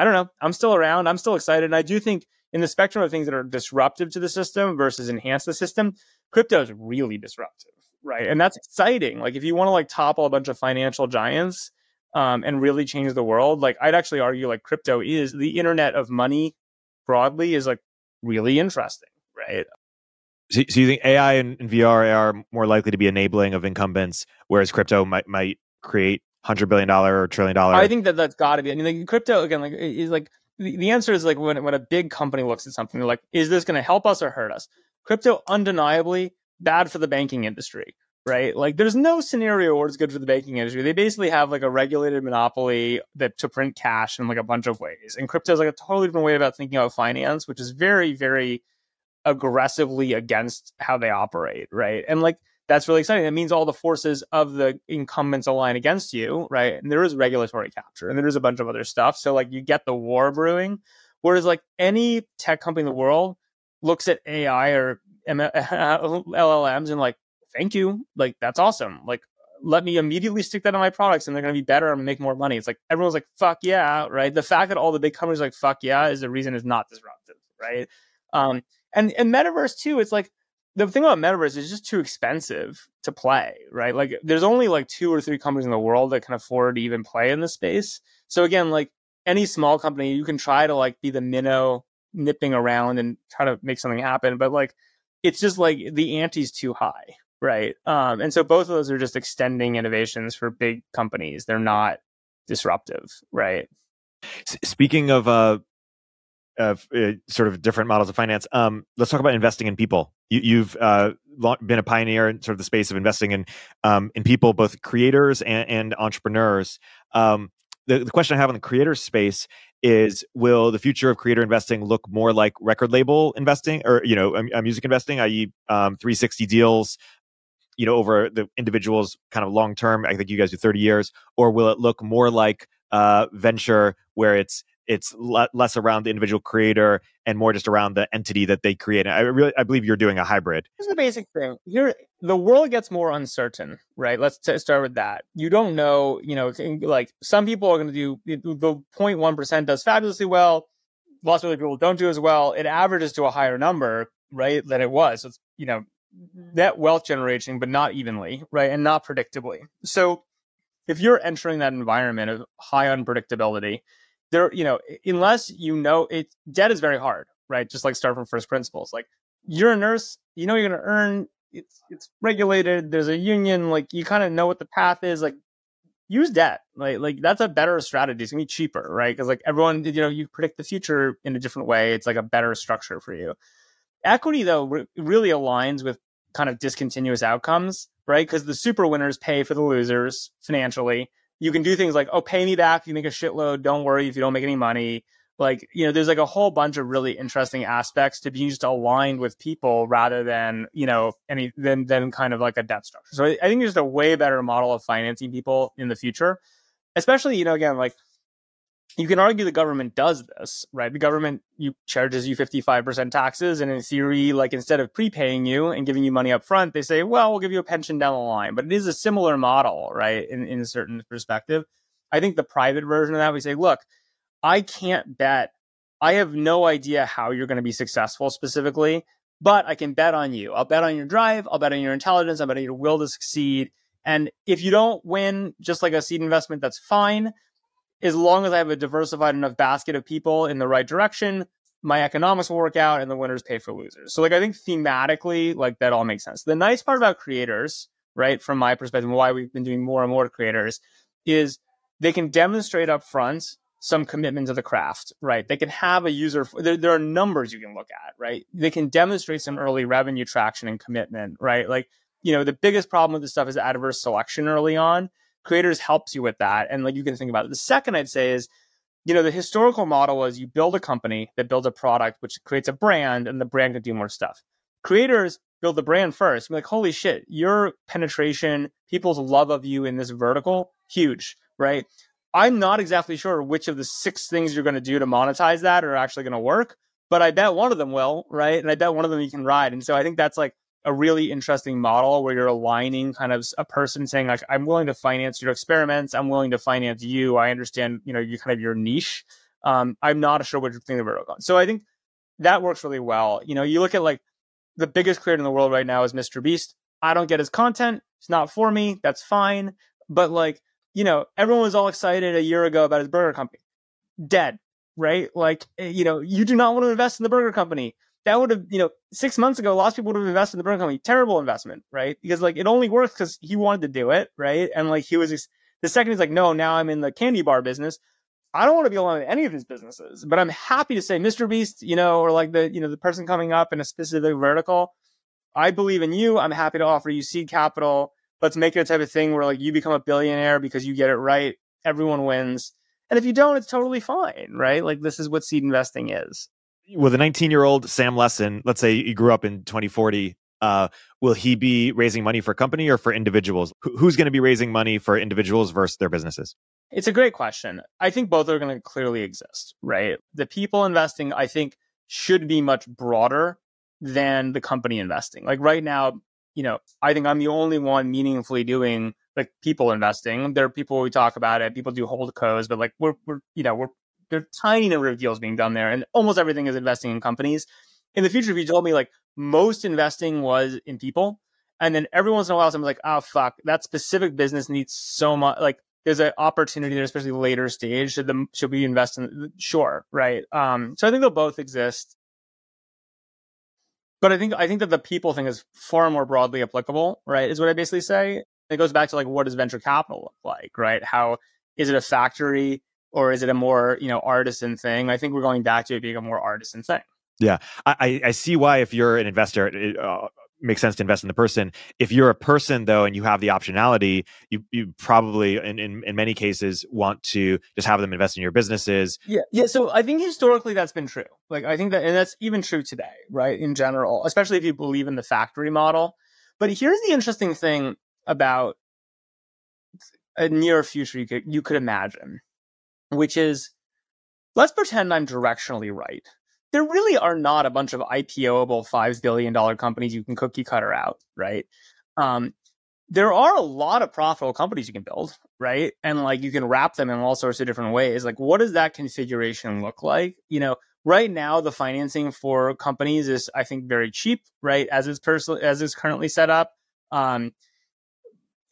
i don't know i'm still around i'm still excited and i do think in the spectrum of things that are disruptive to the system versus enhance the system crypto is really disruptive right? And that's exciting. Like if you want to like topple a bunch of financial giants um, and really change the world, like I'd actually argue like crypto is the internet of money broadly is like really interesting, right?
So, so you think AI and, VR are more likely to be enabling of incumbents, whereas crypto might might create hundred billion dollar or trillion dollar?
I think that that's got to be. I mean, like crypto again, like is like the, the answer is like when when a big company looks at something, they're like, is this going to help us or hurt us? Crypto undeniably bad for the banking industry, right? Like there's no scenario where it's good for the banking industry. They basically have like a regulated monopoly that to print cash in like a bunch of ways. And crypto is like a totally different way about thinking about finance, which is very, very aggressively against how they operate, right? And like that's really exciting. That means all the forces of the incumbents align against you, right? And there is regulatory capture and there is a bunch of other stuff. So like you get the war brewing. Whereas like any tech company in the world looks at AI or LLMs (laughs) and like, thank you. Like that's awesome. Like let me immediately stick that on my products and they're going to be better and make more money. It's like everyone's like, fuck yeah, right? The fact that all the big companies like, fuck yeah, is the reason it's not disruptive, right? Um, and and metaverse too it's like the thing about metaverse is just too expensive to play right? Like there's only like two or three companies in the world that can afford to even play in this space. So again like any small company you can try to like be the minnow nipping around and try to make something happen but like it's just like the ante's too high right? Um and so both of those are just extending innovations for big companies. They're not disruptive right?
Speaking of uh of uh, sort of different models of finance. Um, let's talk about investing in people. You, have uh, been a pioneer in sort of the space of investing in um, in people, both creators and, and entrepreneurs. Um, the, the question I have on the creator space is: Will the future of creator investing look more like record label investing, or you know, music investing, i.e., um, 360 deals? You know, over the individual's kind of long term. I think you guys do 30 years, or will it look more like uh, venture, where it's it's le- less around the individual creator and more just around the entity that they create. I really, I believe you're doing a hybrid.
The basic thing: the world gets more uncertain, right? Let's t- start with that. You don't know, you know, like some people are going to do the 0.1 percent does fabulously well. Lots of other people don't do as well. It averages to a higher number, right, than it was. So it's you know net wealth generation, but not evenly, right, and not predictably. So if you're entering that environment of high unpredictability there, you know, unless you know it, debt is very hard, right? Just like start from first principles. Like you're a nurse, you know you're going to earn. It's it's regulated. There's a union. Like you kind of know what the path is. Like use debt. Like like that's a better strategy. It's gonna be cheaper, right? Because like everyone, you know, you predict the future in a different way. It's like a better structure for you. Equity though re- really aligns with kind of discontinuous outcomes, right? Because the super winners pay for the losers financially you can do things like, oh, pay me back if you make a shitload. Don't worry if you don't make any money. Like, you know, there's like a whole bunch of really interesting aspects to be just aligned with people rather than, you know, any than than kind of like a debt structure. So I, think there's a way better model of financing people in the future. Especially, you know, again, like you can argue the government does this, right? The government you charges you 55% taxes, and in theory, like instead of prepaying you and giving you money up front, they say, well, we'll give you a pension down the line. But it is a similar model, right? In, in a certain perspective. I think the private version of that, we say, look, I can't bet. I have no idea how you're going to be successful specifically, but I can bet on you. I'll bet on your drive. I'll bet on your intelligence. I'll bet on your will to succeed. And if you don't win, just like a seed investment, that's fine as long as I have a diversified enough basket of people in the right direction, my economics will work out and the winners pay for losers. So like I think thematically, like that all makes sense. The nice part about creators, right, from my perspective, and why we've been doing more and more creators, is they can demonstrate up front some commitment to the craft, right? They can have a user, there, there are numbers you can look at, right? They can demonstrate some early revenue traction and commitment, right? Like, you know, the biggest problem with this stuff is adverse selection early on creators helps you with that and like you can think about it. The second i'd say is you know the historical model was you build a company that builds a product which creates a brand and the brand can do more stuff. Creators build the brand first Be like holy shit your penetration people's love of you in this vertical huge right? I'm not exactly sure which of the six things you're going to do to monetize that are actually going to work but i bet one of them will right? And i bet one of them you can ride. And so i think that's like a really interesting model where you're aligning kind of a person saying like i'm willing to finance your experiments i'm willing to finance you i understand you know you kind of your niche um, i'm not sure which thing we're on so i think that works really well you know you look at like the biggest creator in the world right now is MrBeast I don't get his content. It's not for me. That's fine. But like, you know, everyone was all excited a year ago about his burger company. Dead, right? Like, eh, you know, you do not want to invest in the burger company. That would have, you know, six months ago, lots of people would have invested in the burger company. Terrible investment, right? Because like it only works because he wanted to do it, right? And like he was the second he's like, no, now I'm in the candy bar business. I don't want to be alone in any of his businesses, but I'm happy to say MrBeast, you know, or like the, you know, the person coming up in a specific vertical. I believe in you. I'm happy to offer you seed capital. Let's make it a type of thing where like you become a billionaire because you get it right. Everyone wins. And if you don't, it's totally fine, right? Like this is what seed investing is.
With a 19 year old Sam Lessin, let's say he grew up in 2040, uh, will he be raising money for company or for individuals? who's going to be raising money for individuals versus their businesses?
It's a great question. I think both are going to clearly exist, right? The people investing, I think, should be much broader than the company investing. Like right now, you know, I think I'm the only one meaningfully doing like people investing. There are people we talk about it, people do holdcos, but like we're we're you know, we're there are tiny number of deals being done there, and almost everything is investing in companies. In the future, if you told me like most investing was in people, and then every once in a while, someone's like, "Oh fuck, that specific business needs so much." Like, there's an opportunity there, especially later stage. Should the should we invest in? Sure, right. Um, so I think they'll both exist. But I think I think that the people thing is far more broadly applicable, right? Is what I basically say. It goes back to like what does venture capital look like, right? How is it a factory or is it a more you know artisan thing? I think we're going back to it being a more artisan thing.
Yeah, I, I see why if you're an investor, it uh, makes sense to invest in the person. If you're a person though, and you have the optionality, you you probably in, in in many cases want to just have them invest in your businesses.
Yeah, yeah. So I think historically that's been true. Like I think that, and that's even true today, right? In general, especially if you believe in the factory model. But here's the interesting thing about a near future you could you could imagine, which is let's pretend I'm directionally right there really are not a bunch of IPOable $5 billion companies you can cookie cutter out, right? Um, there are a lot of profitable companies you can build, right? And like you can wrap them in all sorts of different ways. Like, what does that configuration look like? You know, right now the financing for companies is, I think, very cheap, right? As it's personally as it's currently set up. Um,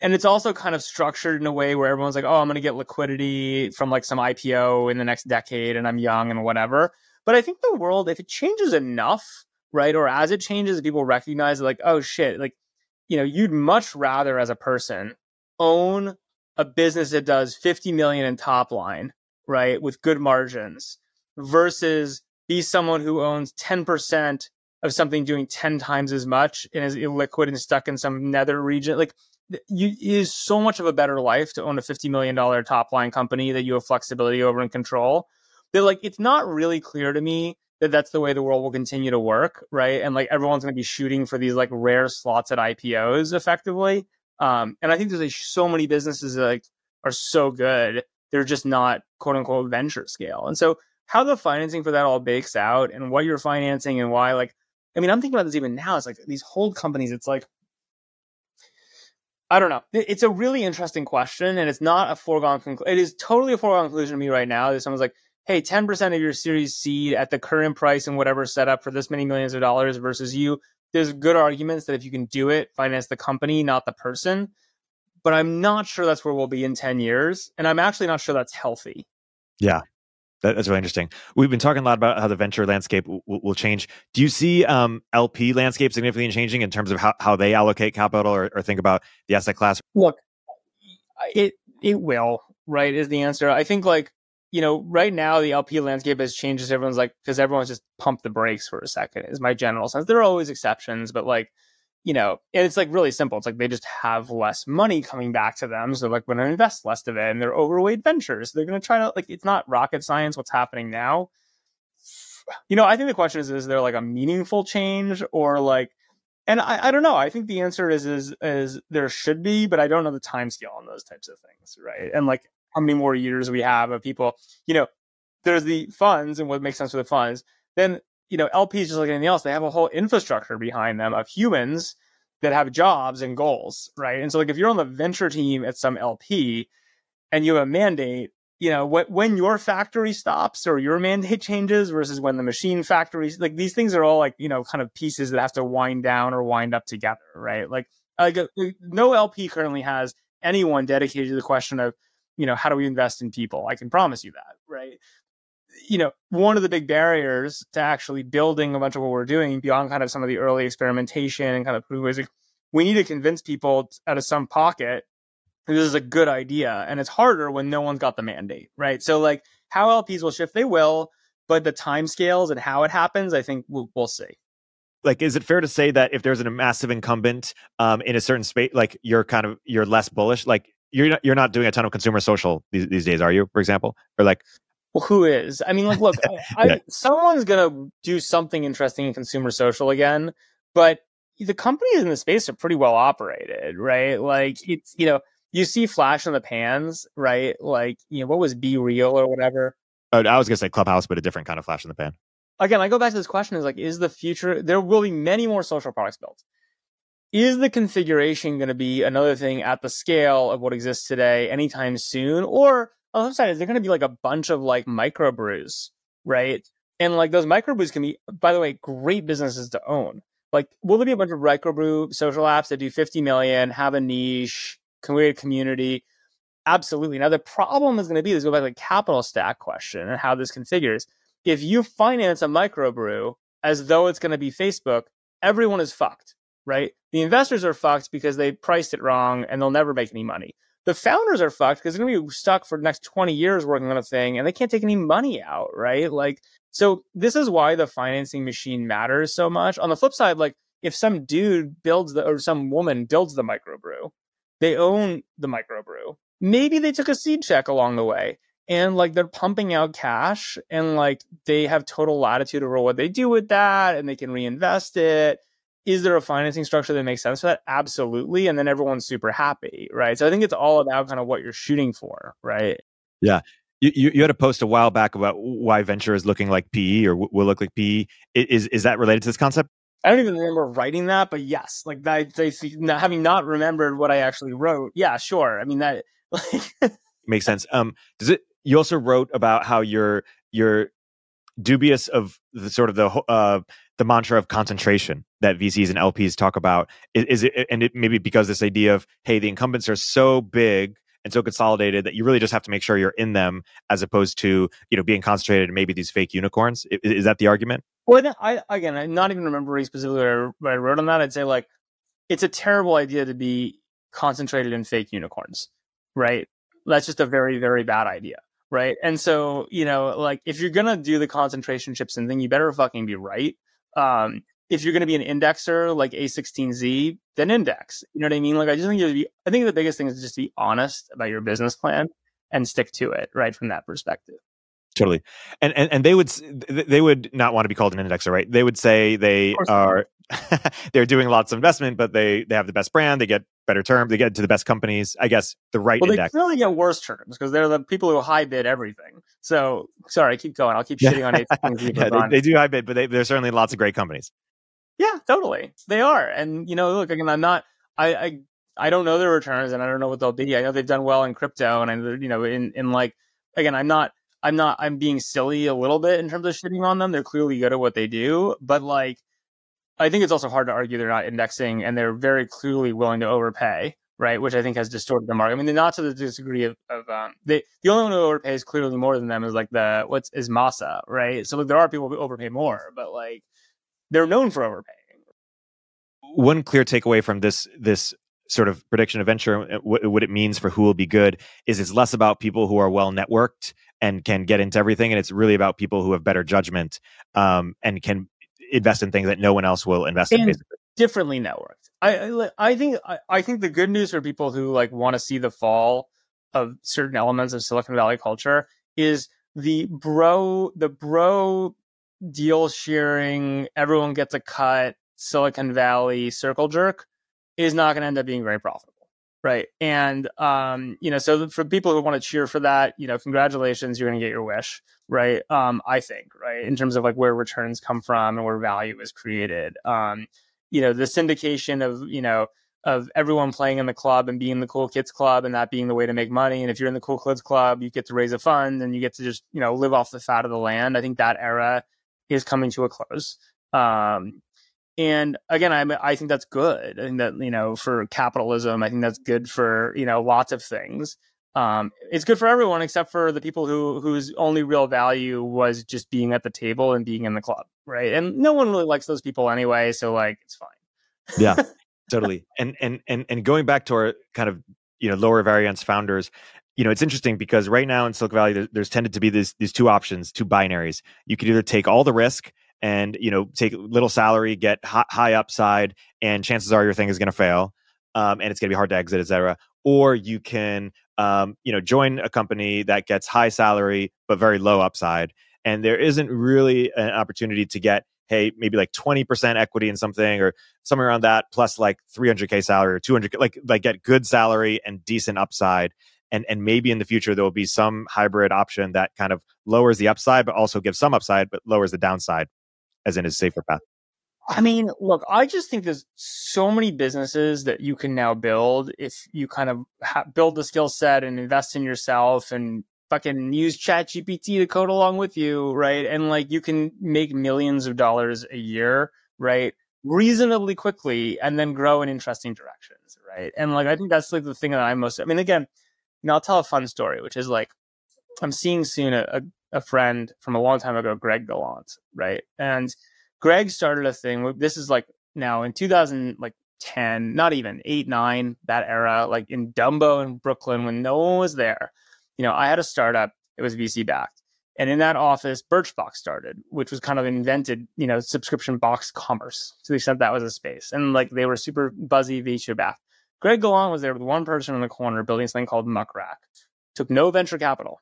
and it's also kind of structured in a way where everyone's like, oh, I'm going to get liquidity from like some IPO in the next decade, and I'm young and whatever. But I think the world, if it changes enough, right, or as it changes, people recognize like, oh shit, like, you know, you'd much rather as a person own a business that does 50 million in top line, right, with good margins versus be someone who owns 10% of something doing 10 times as much and is illiquid and stuck in some nether region. Like, you is so much of a better life to own a $50 million top line company that you have flexibility over and control that like it's not really clear to me that that's the way the world will continue to work, right? And like everyone's going to be shooting for these like rare slots at IPOs effectively. Um, and I think there's like, so many businesses that like are so good, they're just not quote unquote venture scale. And so how the financing for that all bakes out and what you're financing and why, like, I mean, I'm thinking about this even now. It's like these hold companies. It's like I don't know. It's a really interesting question, and it's not a foregone conclusion. It is totally a foregone conclusion to me right now. That someone's like, hey, 10% of your series seed at the current price and whatever setup for this many millions of dollars versus you, there's good arguments that if you can do it, finance the company, not the person. But I'm not sure that's where we'll be in 10 years. And I'm actually not sure that's healthy.
Yeah. That's really interesting. We've been talking a lot about how the venture landscape w- will change. Do you see um, LP landscape significantly changing in terms of how, how they allocate capital or, or think about the asset class?
Look, it it will, right? Is the answer. I think like you know, right now the LP landscape has changed. Everyone's like, because everyone's just pumped the brakes for a second. Is my general sense. There are always exceptions, but like, you know, and it's like really simple. It's like they just have less money coming back to them, so like when they invest less of it, and they're overweight ventures. They're going to try to like. It's not rocket science. What's happening now? You know, I think the question is: Is there like a meaningful change, or like? And I, I don't know. I think the answer is is is there should be, but I don't know the time scale on those types of things, right? And like how many more years we have of people, you know, there's the funds and what makes sense for the funds. Then, you know, LPs just like anything else, they have a whole infrastructure behind them of humans that have jobs and goals, right? And so like if you're on the venture team at some LP and you have a mandate, you know, wh- when your factory stops or your (laughs) mandate changes versus when the machine factories, like these things are all like, you know, kind of pieces that have to wind down or wind up together, right? Like Like uh, no LP currently has anyone dedicated to the question of, you know, how do we invest in people? I can promise you that, right? You know, one of the big barriers to actually building a bunch of what we're doing beyond kind of some of the early experimentation and kind of ways, we need to convince people out of some pocket this is a good idea. And it's harder when no one's got the mandate, right? So like how LPs will shift, they will, but the time scales and how it happens, I think we'll, we'll see
like is it fair to say that if there's a massive incumbent um, in a certain space like you're kind of you're less bullish like you're not, you're not doing a ton of consumer social these, these days are you for example or like
well who is i mean like look I, (laughs) yeah. I, someone's gonna do something interesting in consumer social again but the companies in the space are pretty well operated right like it's you know you see flash in the pans right like you know what was BeReal or whatever
oh, i was gonna say clubhouse but a different kind of flash in the pan
again, I go back to this question is like, is the future, there will be many more social products built. Is the configuration going to be another thing at the scale of what exists today anytime soon? Or on the other side, is there going to be like a bunch of like microbrews, right? And like those microbrews can be, by the way, great businesses to own. Like, will there be a bunch of microbrew social apps that do 50 million, have a niche, create a community? Absolutely. Now, the problem is going to be this go back to the capital stack question and how this configures if you finance a microbrew as though it's going to be Facebook, everyone is fucked, right? The investors are fucked because they priced it wrong and they'll never make any money. The founders are fucked because they're going to be stuck for the next 20 years working on a thing and they can't take any money out, right? Like, so this is why the financing machine matters so much. On the flip side, like, if some dude builds the, or some woman builds the microbrew, they own the microbrew. Maybe they took a seed check along the way and like they're pumping out cash and like they have total latitude over what they do with that and they can reinvest it is there a financing structure that makes sense for that absolutely and then everyone's super happy right so i think it's all about kind of what you're shooting for right
yeah you, you, you had a post a while back about why venture is looking like PE or will look like PE. Is is that related to this concept?
I don't even remember writing that, but yes, like that. They, having not remembered what I actually wrote, yeah, sure. I mean that (laughs) like
makes sense. Um, does it you also wrote about how you're you're dubious of the sort of the uh, the mantra of concentration that VCs and LPs talk about. Is, is it and it maybe because this idea of hey, the incumbents are so big and so consolidated that you really just have to make sure you're in them as opposed to you know being concentrated in maybe these fake unicorns. Is, is that the argument?
Well, I again, I'm not even remembering specifically what I wrote on that. I'd say like it's a terrible idea to be concentrated in fake unicorns, right? That's just a very very bad idea right? And so, you know, like if you're gonna do the concentration chips and thing, you better fucking be right. Um, if you're gonna be an indexer like A16Z, then index. You know what I mean? Like I just think you be. I think the biggest thing is just be honest about your business plan and stick to it, right? From that perspective.
Totally, and and and they would they would not want to be called an indexer, right? They would say they are (laughs) they're doing lots of investment, but they they have the best brand, they get better terms, they get to the best companies. I guess the right
well,
index.
They really get worse terms because they're the people who high bid everything. So sorry, keep going. I'll keep shitting on it. (laughs)
yeah, they, they, do high bid, but they, there's certainly lots of great companies.
Yeah, totally, they are. And you know, look again, I'm not. I, I I don't know their returns, and I don't know what they'll be. I know they've done well in crypto, and I you know in in like again, I'm not. I'm not. I'm being silly a little bit in terms of shitting on them. They're clearly good at what they do, but like I think it's also hard to argue they're not indexing and they're very clearly willing to overpay, right? Which I think has distorted the market. I mean, they're not to the degree of, of um, they, the only one who overpays clearly more than them is like the, what's, is Masa, right? So like, there are people who overpay more, but like they're known for overpaying.
One clear takeaway from this, this sort of prediction of venture, uh, what, what it means for who will be good is it's less about people who are well networked and can get into everything. And it's really about people who have better judgment um, and can invest in things that no one else will invest and in. Basically.
Differently networked. I I think I, I think the good news for people who like want to see the fall of certain elements of Silicon Valley culture is the bro the bro deal sharing everyone gets a cut Silicon Valley circle jerk is not going to end up being very profitable right? And um you know so for people who want to cheer for that you know congratulations you're going to get your wish right? Um i think right in terms of like where returns come from and where value is created. Um you know the syndication of you know of everyone playing in the club and being the cool kids club and that being the way to make money and if you're in the cool kids club you get to raise a fund and you get to just you know live off the fat of the land. I think that era is coming to a close. Um And again, I I think that's good. I think that you know for capitalism, I think that's good for you know lots of things. Um, it's good for everyone except for the people who whose only real value was just being at the table and being in the club, right? And no one really likes those people anyway, so like it's fine.
yeah, (laughs) totally. And and and and going back to our kind of you know lower variance founders, you know it's interesting because right now in Silicon Valley there, there's tended to be these these two options, two binaries. You could either take all the risk and you know take little salary, get high, high upside, and chances are your thing is going to fail, um, and it's going to be hard to exit, etc. Or you can um, you know join a company that gets high salary but very low upside, and there isn't really an opportunity to get hey maybe like 20% equity in something or somewhere around that plus like 300k salary or 200 like like get good salary and decent upside and and maybe in the future there will be some hybrid option that kind of lowers the upside but also gives some upside but lowers the downside as in a safer path?
I mean, look, I just think there's so many businesses that you can now build if you kind of ha- build the skill set and invest in yourself and fucking use ChatGPT to code along with you right and like you can make millions of dollars a year right reasonably quickly and then grow in interesting directions right and like i think that's like the thing that i'm most i mean again you know i'll tell a fun story which is like i'm seeing soon a, a a friend from a long time ago, Greg Galant, right? And Greg started a thing. This is like now in 2000, like 10, not even eight, nine, that era, like in Dumbo in Brooklyn when no one was there. You know, I had a startup. It was VC backed. And in that office, Birchbox started, which was kind of invented, you know, subscription box commerce to the extent that was a space. And like they were super buzzy VC backed. Greg Galant was there with one person in the corner building something called Muck Rack. Took no venture capital.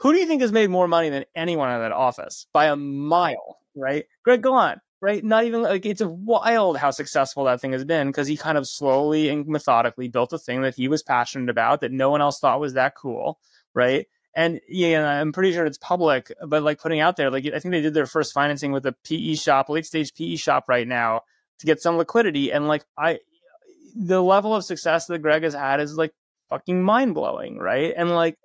Who do you think has made more money than anyone in that office by a mile, right? Greg Galant, right? Not even like it's wild how successful that thing has been because he kind of slowly and methodically built a thing that he was passionate about that no one else thought was that cool, right? And yeah, I'm pretty sure it's public, but like putting out there, like I think they did their first financing with a PE shop, late stage PE shop right now to get some liquidity. And like I, the level of success that Greg has had is like fucking mind blowing, right? And like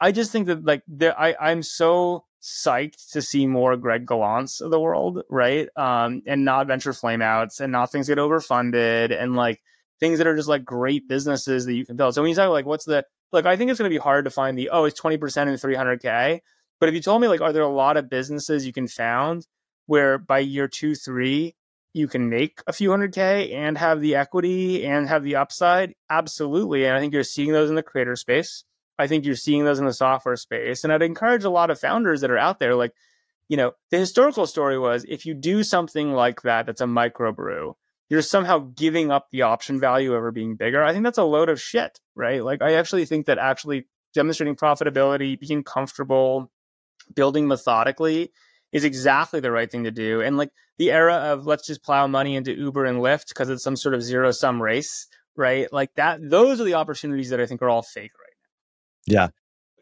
I just think that like there, I I'm so psyched to see more Greg Galants of the world, right? Um, and not venture flameouts and not things get overfunded and like things that are just like great businesses that you can build. So when you talk like what's the like, I think it's going to be hard to find the oh it's twenty percent in three hundred k. But if you told me like, are there a lot of businesses you can found where by year two three you can make a few hundred k and have the equity and have the upside? Absolutely, and I think you're seeing those in the creator space. I think you're seeing those in the software space. And I'd encourage a lot of founders that are out there, like, you know, the historical story was if you do something like that, that's a microbrew, you're somehow giving up the option value over being bigger. I think that's a load of shit, right? Like, I actually think that actually demonstrating profitability, being comfortable, building methodically is exactly the right thing to do. And like the era of let's just plow money into Uber and Lyft because it's some sort of zero sum race, right? Like that, those are the opportunities that I think are all fake right
yeah.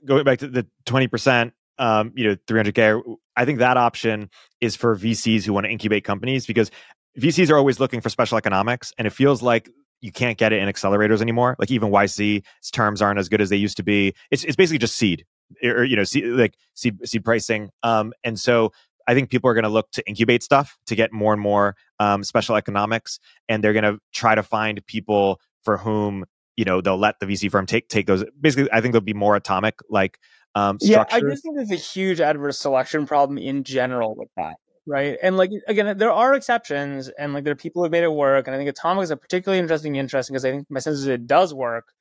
Going back to the 20%, um, you know, 300K, I think that option is for VCs who want to incubate companies because VCs are always looking for special economics. And it feels like you can't get it in accelerators anymore. Like even YC's terms aren't as good as they used to be. It's, it's basically just seed or, you know, seed, like seed, seed pricing. Um, and so I think people are going to look to incubate stuff to get more and more um, special economics, and they're going to try to find people for whom you know they'll let the VC firm take take those. Basically, I think they'll be more atomic like um,
Yeah, I just think there's a huge adverse selection problem in general with that, right? And like again, there are exceptions, and like there are people who've made it work, and I think atomic is a particularly interesting interesting because I think my sense is it does work,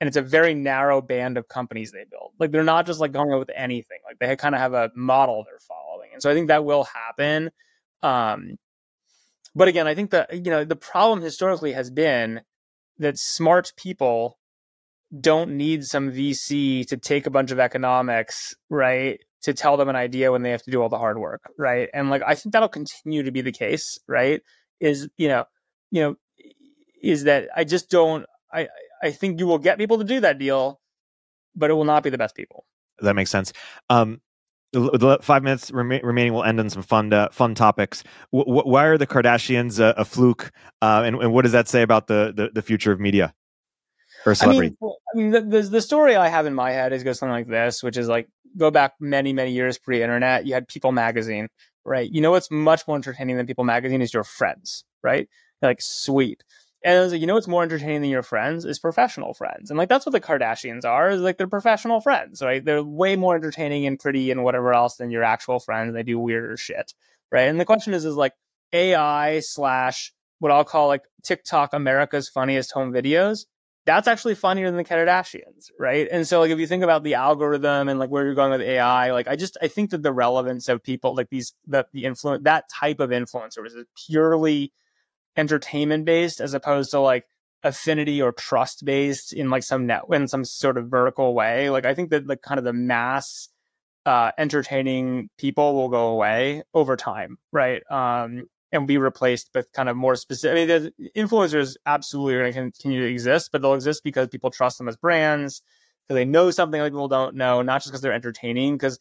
and it's a very narrow band of companies they build. Like they're not just like going out with anything. Like they kind of have a model they're following, and so I think that will happen. Um, but again, I think that you know the problem historically has been that smart people don't need some VC to take a bunch of economics, right? To tell them an idea when they have to do all the hard work, right? And like I think that'll continue to be the case, right? Is you know, you know, is that I just don't I I think you will get people to do that deal, but it will not be the best people.
That makes sense. Um, the five minutes rem- remaining will end on some fun uh, fun topics. W- why are the Kardashians a, a fluke, uh, and, and, what does that say about the, the, the future of media or celebrity?
I mean, I mean the, the, the story I have in my head is goes something like this, which is like go back many many years pre-internet. You had People Magazine, right? You know what's much more entertaining than People Magazine is your friends, right? like, sweet. And I was like, you know what's more entertaining than your friends is professional friends. And like that's what the Kardashians are, is like they're professional friends, right? They're way more entertaining and pretty and whatever else than your actual friends. They do weirder shit. Right. And the question is, is like AI slash what I'll call like TikTok America's funniest home videos. That's actually funnier than the Kardashians, right? And so like if you think about the algorithm and like where you're going with AI, like I just I think that the relevance of people like these that the influence that type of influencers is purely entertainment based as opposed to like affinity or trust based in like some net in some sort of vertical way. Like I think that like kind of the mass uh, entertaining people will go away over time, right? Um, and be replaced with kind of more specific. I mean, the influencers absolutely are going to continue to exist, but they'll exist because people trust them as brands, because they know something that people don't know, not just because they're entertaining. Because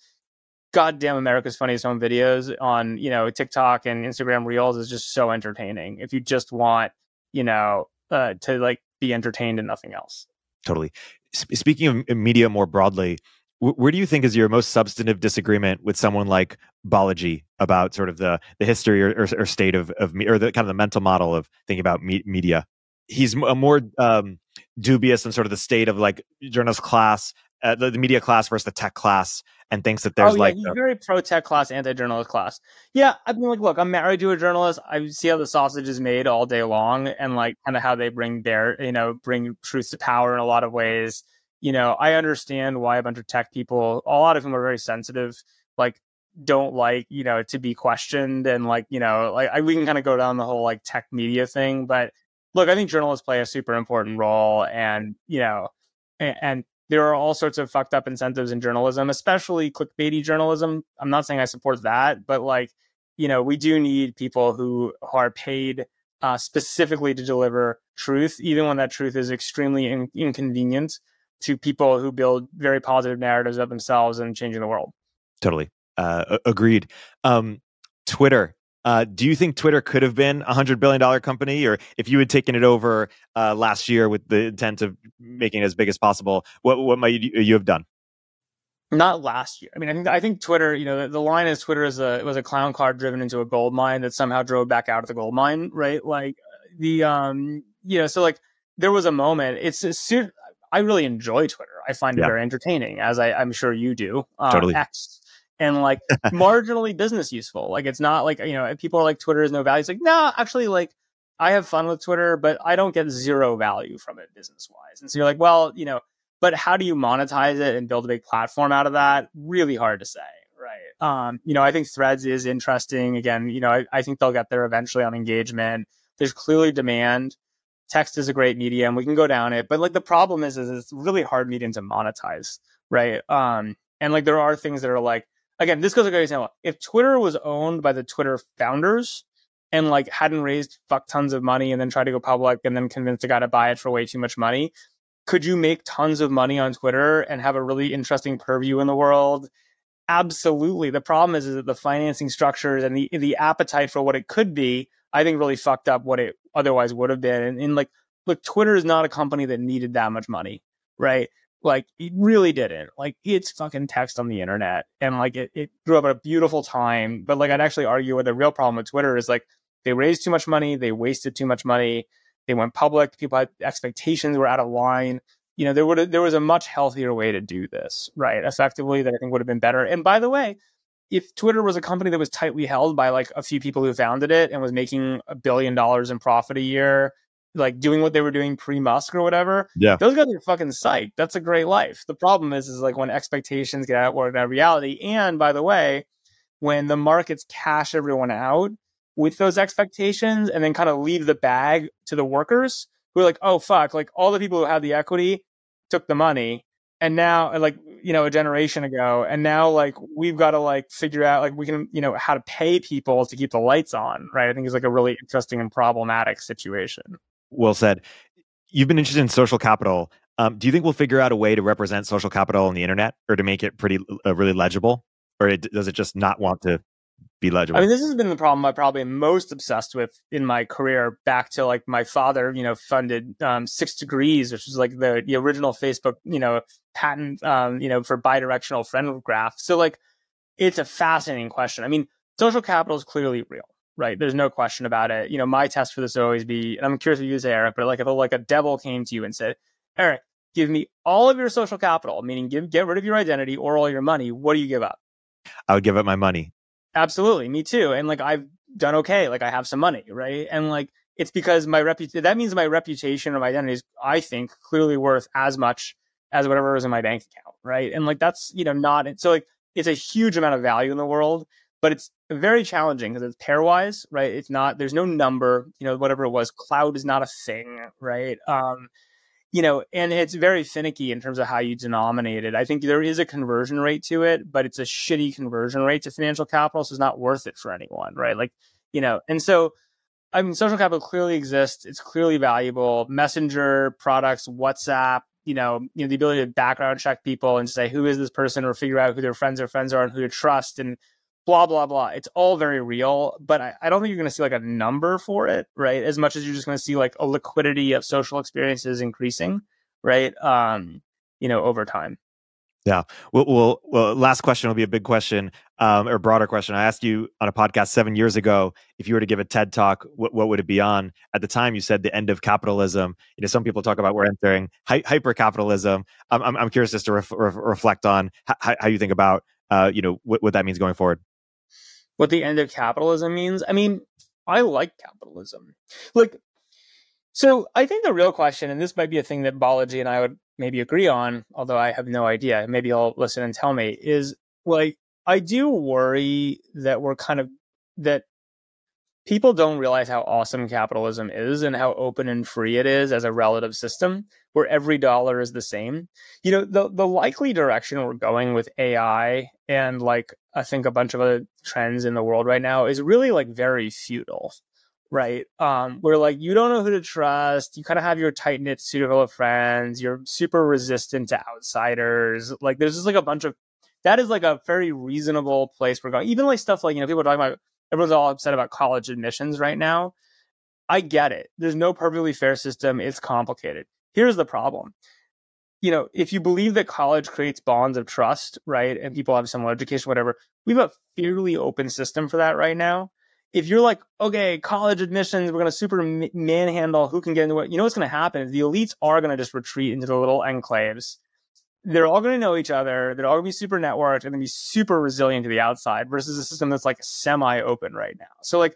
goddamn America's Funniest Home Videos on, you know, TikTok and Instagram Reels is just so entertaining. If you just want, you know, uh, to like be entertained and nothing else.
Totally. S- speaking of media more broadly, w- where do you think is your most substantive disagreement with someone like Balaji about sort of the the history or, or, or state of of me or the kind of the mental model of thinking about me- media? He's a more um, dubious than sort of the state of like journalist class, uh, the, the media class versus the tech class and thinks that oh, there's
oh, yeah,
like
a, very pro tech class, anti journalist class. Yeah, I mean, like, look, I'm married to a journalist. I see how the sausage is made all day long, and like kind of how they bring their, you know, bring truth to power in a lot of ways. You know, I understand why a bunch of tech people, a lot of them are very sensitive, like don't like, you know, to be questioned, and like, you know, like I, we can kind of go down the whole like tech media thing, but look, I think journalists play a super important role, and you know, and, and there are all sorts of fucked up incentives in journalism, especially clickbaity journalism. I'm not saying I support that, but like, you know, we do need people who are paid uh, specifically to deliver truth, even when that truth is extremely in- inconvenient to people who build very positive narratives of themselves and changing the world.
Totally. Uh, agreed. Um, Twitter uh, do you think Twitter could have been a hundred billion dollar company, or if you had taken it over uh, last year with the intent of making it as big as possible, what what might you, you have done?
Not last year. I mean, I think I think Twitter. You know, the, the line is Twitter is a was a clown car driven into a gold mine that somehow drove back out of the gold mine, right? Like the um, you know, so like there was a moment. It's a, I really enjoy Twitter. I find it yeah. very entertaining, as I, am sure you do.
Uh, totally.
X and like (laughs) marginally business useful. Like it's not like you know people are like Twitter is no value. It's like no, actually like I have fun with Twitter, but I don't get zero value from it business wise. And so you're like, well, you know, but how do you monetize it and build a big platform out of that? Really hard to say. Right. Um, you know, I think threads is interesting. Again, you know, I, I think they'll get there eventually on engagement. There's clearly demand. Text is a great medium. We can go down it. But like the problem is, is it's really hard medium to monetize. Right. Um, and like there are things that are like, again, this goes a great example. If Twitter was owned by the Twitter founders and like hadn't raised fuck tons of money and then tried to go public and then convinced a guy to buy it for way too much money, could you make tons of money on Twitter and have a really interesting purview in the world? Absolutely. The problem is, is that the financing structures and the the appetite for what it could be, I think, really fucked up what it otherwise would have been. And, and like, look, Twitter is not a company that needed that much money, right? Like it really didn't. Like it's fucking text on the internet. And like it, it grew up at a beautiful time. But like I'd actually argue with the real problem with Twitter is like they raised too much money, they wasted too much money, they went public, people had expectations were out of line. You know, there would there was a much healthier way to do this, right? Effectively, that I think would have been better. And by the way, if Twitter was a company that was tightly held by like a few people who founded it and was making a billion dollars in profit a year like doing what they were doing pre Musk or whatever.
Yeah,
those guys are fucking psyched. That's a great life. The problem is, is like when expectations get outworked out uh, reality. And by the way, when the markets cash everyone out with those expectations and then kind of leave the bag to the workers who are like, oh fuck, like all the people who had the equity took the money. And now, like, you know, a generation ago, and now, like, we've got to like figure out, like, we can, you know, how to pay people to keep the lights on, right? I think it's like a really interesting and problematic situation
well said. You've been interested in social capital. Um, do you think we'll figure out a way to represent social capital on the internet, or to make it pretty uh, really legible, or it, does it just not want to be legible?
I mean, this has been the problem I probably am most obsessed with in my career. Back to like my father, you know, funded um, Six Degrees, which was like the the original Facebook, you know, patent, um, you know, for bidirectional friend graph. So like, it's a fascinating question. I mean, social capital is clearly real right? There's no question about it. You know, my test for this would always be, and I'm curious if you say Erik, but like if a, like a devil came to you and said, Erik, give me all of your social capital, meaning give get rid of your identity or all your money, what do you give up?
I would give up my money.
Absolutely, me too. And like I've done okay, like I have some money, right? And like it's because my reputation that means my reputation or my identity is, I think, clearly worth as much as whatever is in my bank account, right? And like that's you know not so like it's a huge amount of value in the world, but it's very challenging because it's pairwise, right? It's not there's no number, you know, whatever it was. Cloud is not a thing, right? Um, you know, and it's very finicky in terms of how you denominate it. I think there is a conversion rate to it, but it's a shitty conversion rate to financial capital, so it's not worth it for anyone, right? Like, you know, and so I mean, social capital clearly exists. It's clearly valuable. Messenger products, WhatsApp, you know, you know, the ability to background check people and say who is this person or figure out who their friends or friends are and who to trust and blah blah blah. It's all very real, but I, I don't think you're going to see like a number for it, right? As much as you're just going to see like a liquidity of social experiences increasing, right? Um, you know, over time.
Yeah. Well, well, well, last question will be a big question um, or broader question. I asked you on a podcast seven years ago if you were to give a TED talk, what, what would it be on? At the time, you said the end of capitalism. You know, some people talk about we're entering hy- hyper capitalism. I'm, I'm, I'm, curious just to ref- ref- reflect on how, how you think about, uh, you know, what that means going forward.
What the end of capitalism means? I mean, I like capitalism. Like, so I think the real question, and this might be a thing that Balaji and I would maybe agree on, although I have no idea. Maybe I'll listen and tell me. Is like I do worry that we're kind of that people don't realize how awesome capitalism is and how open and free it is as a relative system where every dollar is the same. You know, the the likely direction we're going with AI and like I think a bunch of other trends in the world right now is really like very feudal right? Um, where like you don't know who to trust, you kind of have your tight knit circle of friends, you're super resistant to outsiders. Like there's just like a bunch of that is like a very reasonable place we're going. Even like stuff like you know people are talking about everyone's all upset about college admissions right now. I get it. There's no perfectly fair system. It's complicated. Here's the problem. You know, if you believe that college creates bonds of trust, right, and people have similar education, whatever, we have a fairly open system for that right now if you're like, okay, college admissions, we're going to super manhandle who can get into what, you know what's going to happen is the elites are going to just retreat into the little enclaves. They're all going to know each other. They're all going to be super networked and then be super resilient to the outside versus a system that's like semi open right now. So, like,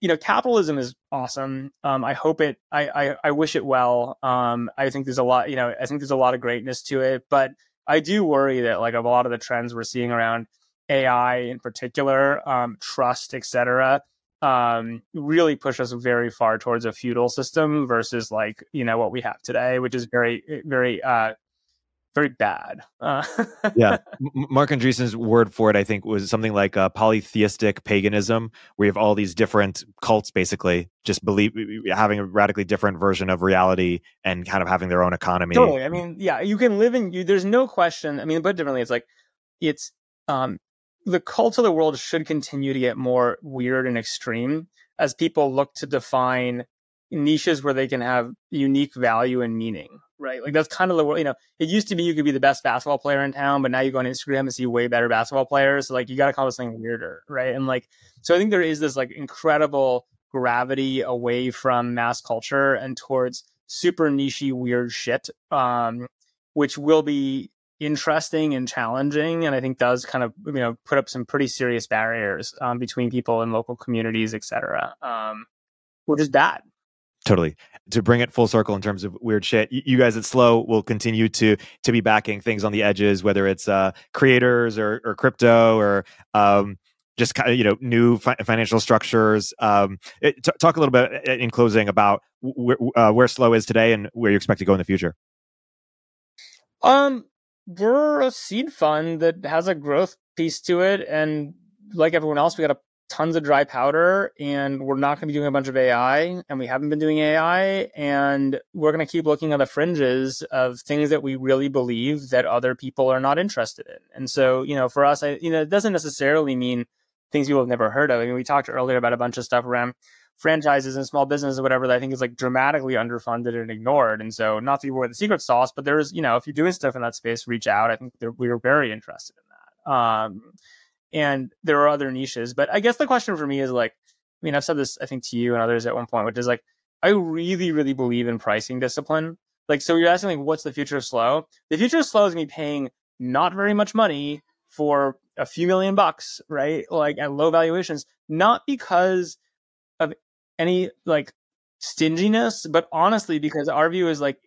you know, capitalism is awesome. Um, I hope it, I, I, I wish it well. Um, I think there's a lot, you know, I think there's a lot of greatness to it, but I do worry that like a lot of the trends we're seeing around AI in particular, um, trust, etc., um, really push us very far towards a feudal system versus like you know what we have today, which is very very uh, very bad. Uh. (laughs)
yeah, Marc Andreessen's word for it, I think, was something like uh, polytheistic paganism, where you have all these different cults, basically, just believe having a radically different version of reality and kind of having their own economy.
Totally. I mean, yeah, you can live in you. There's no question. I mean, but differently, it's like it's um the cult of the world should continue to get more weird and extreme as people look to define niches where they can have unique value and meaning, right? Like that's kind of the world, you know, it used to be you could be the best basketball player in town, but now you go on Instagram and see way better basketball players. So like you got to call this thing weirder, right? And like, so I think there is this like incredible gravity away from mass culture and towards super nichey weird shit, um, which will be interesting and challenging and i think does kind of you know put up some pretty serious barriers um, between people and local communities et cetera um, which is bad
totally to bring it full circle in terms of weird shit you guys at slow will continue to to be backing things on the edges whether it's uh, creators or, or crypto or um, just kind of you know new fi- financial structures um, it, t- talk a little bit uh, in closing about uh, where slow is today and where you expect to go in the future
um we're a seed fund that has a growth piece to it. And like everyone else, we got a tons of dry powder and we're not going to be doing a bunch of AI and we haven't been doing AI and we're going to keep looking at the fringes of things that we really believe that other people are not interested in. And so, you know, for us, I, you know, it doesn't necessarily mean things people have never heard of. I mean, we talked earlier about a bunch of stuff around franchises and small business or whatever that I think is like dramatically underfunded and ignored. And so, not to give away the secret sauce, but there's, you know, if you're doing stuff in that space, reach out. I think we were very interested in that. Um, and there are other niches, but I guess the question for me is like, I mean, I've said this, I think, to you and others at one point, which is like, I really, really believe in pricing discipline. Like, so you're asking, like, what's the future of slow? The future of slow is be paying not very much money for a few million bucks, right? Like at low valuations, not because of any like stinginess, but honestly, because our view is like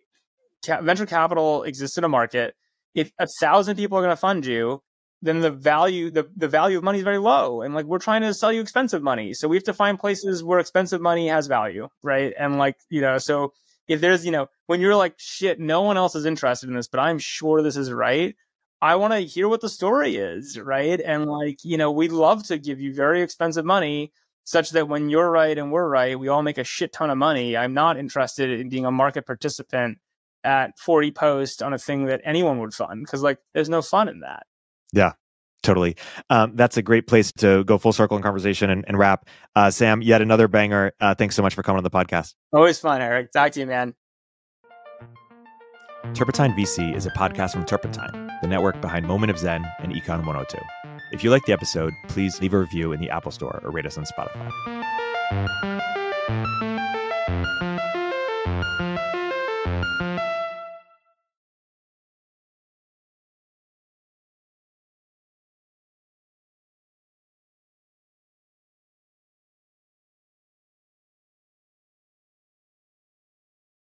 ca- venture capital exists in a market. If a thousand people are going to fund you, then the value the, the value of money is very low. And like we're trying to sell you expensive money. So we have to find places where expensive money has value right? And like you know so if there's you know when you're like shit no one else is interested in this but i'm sure this is right i want to hear what the story is right? And like you know we'd love to give you very expensive money such that when you're right and we're right we all make a shit ton of money. I'm not interested in being a market participant at 40 post on a thing that anyone would fund because like there's no fun in that
yeah, totally. Um, that's a great place to go full circle in conversation and, and wrap. Uh, Sam, yet another banger. Uh, thanks so much for coming on the podcast.
Always fun, Erik. Talk to you, man.
Turpentine VC is a podcast from Turpentine, the network behind Moment of Zen and Econ 102. If you like the episode, please leave a review in the Apple Store or rate us on Spotify.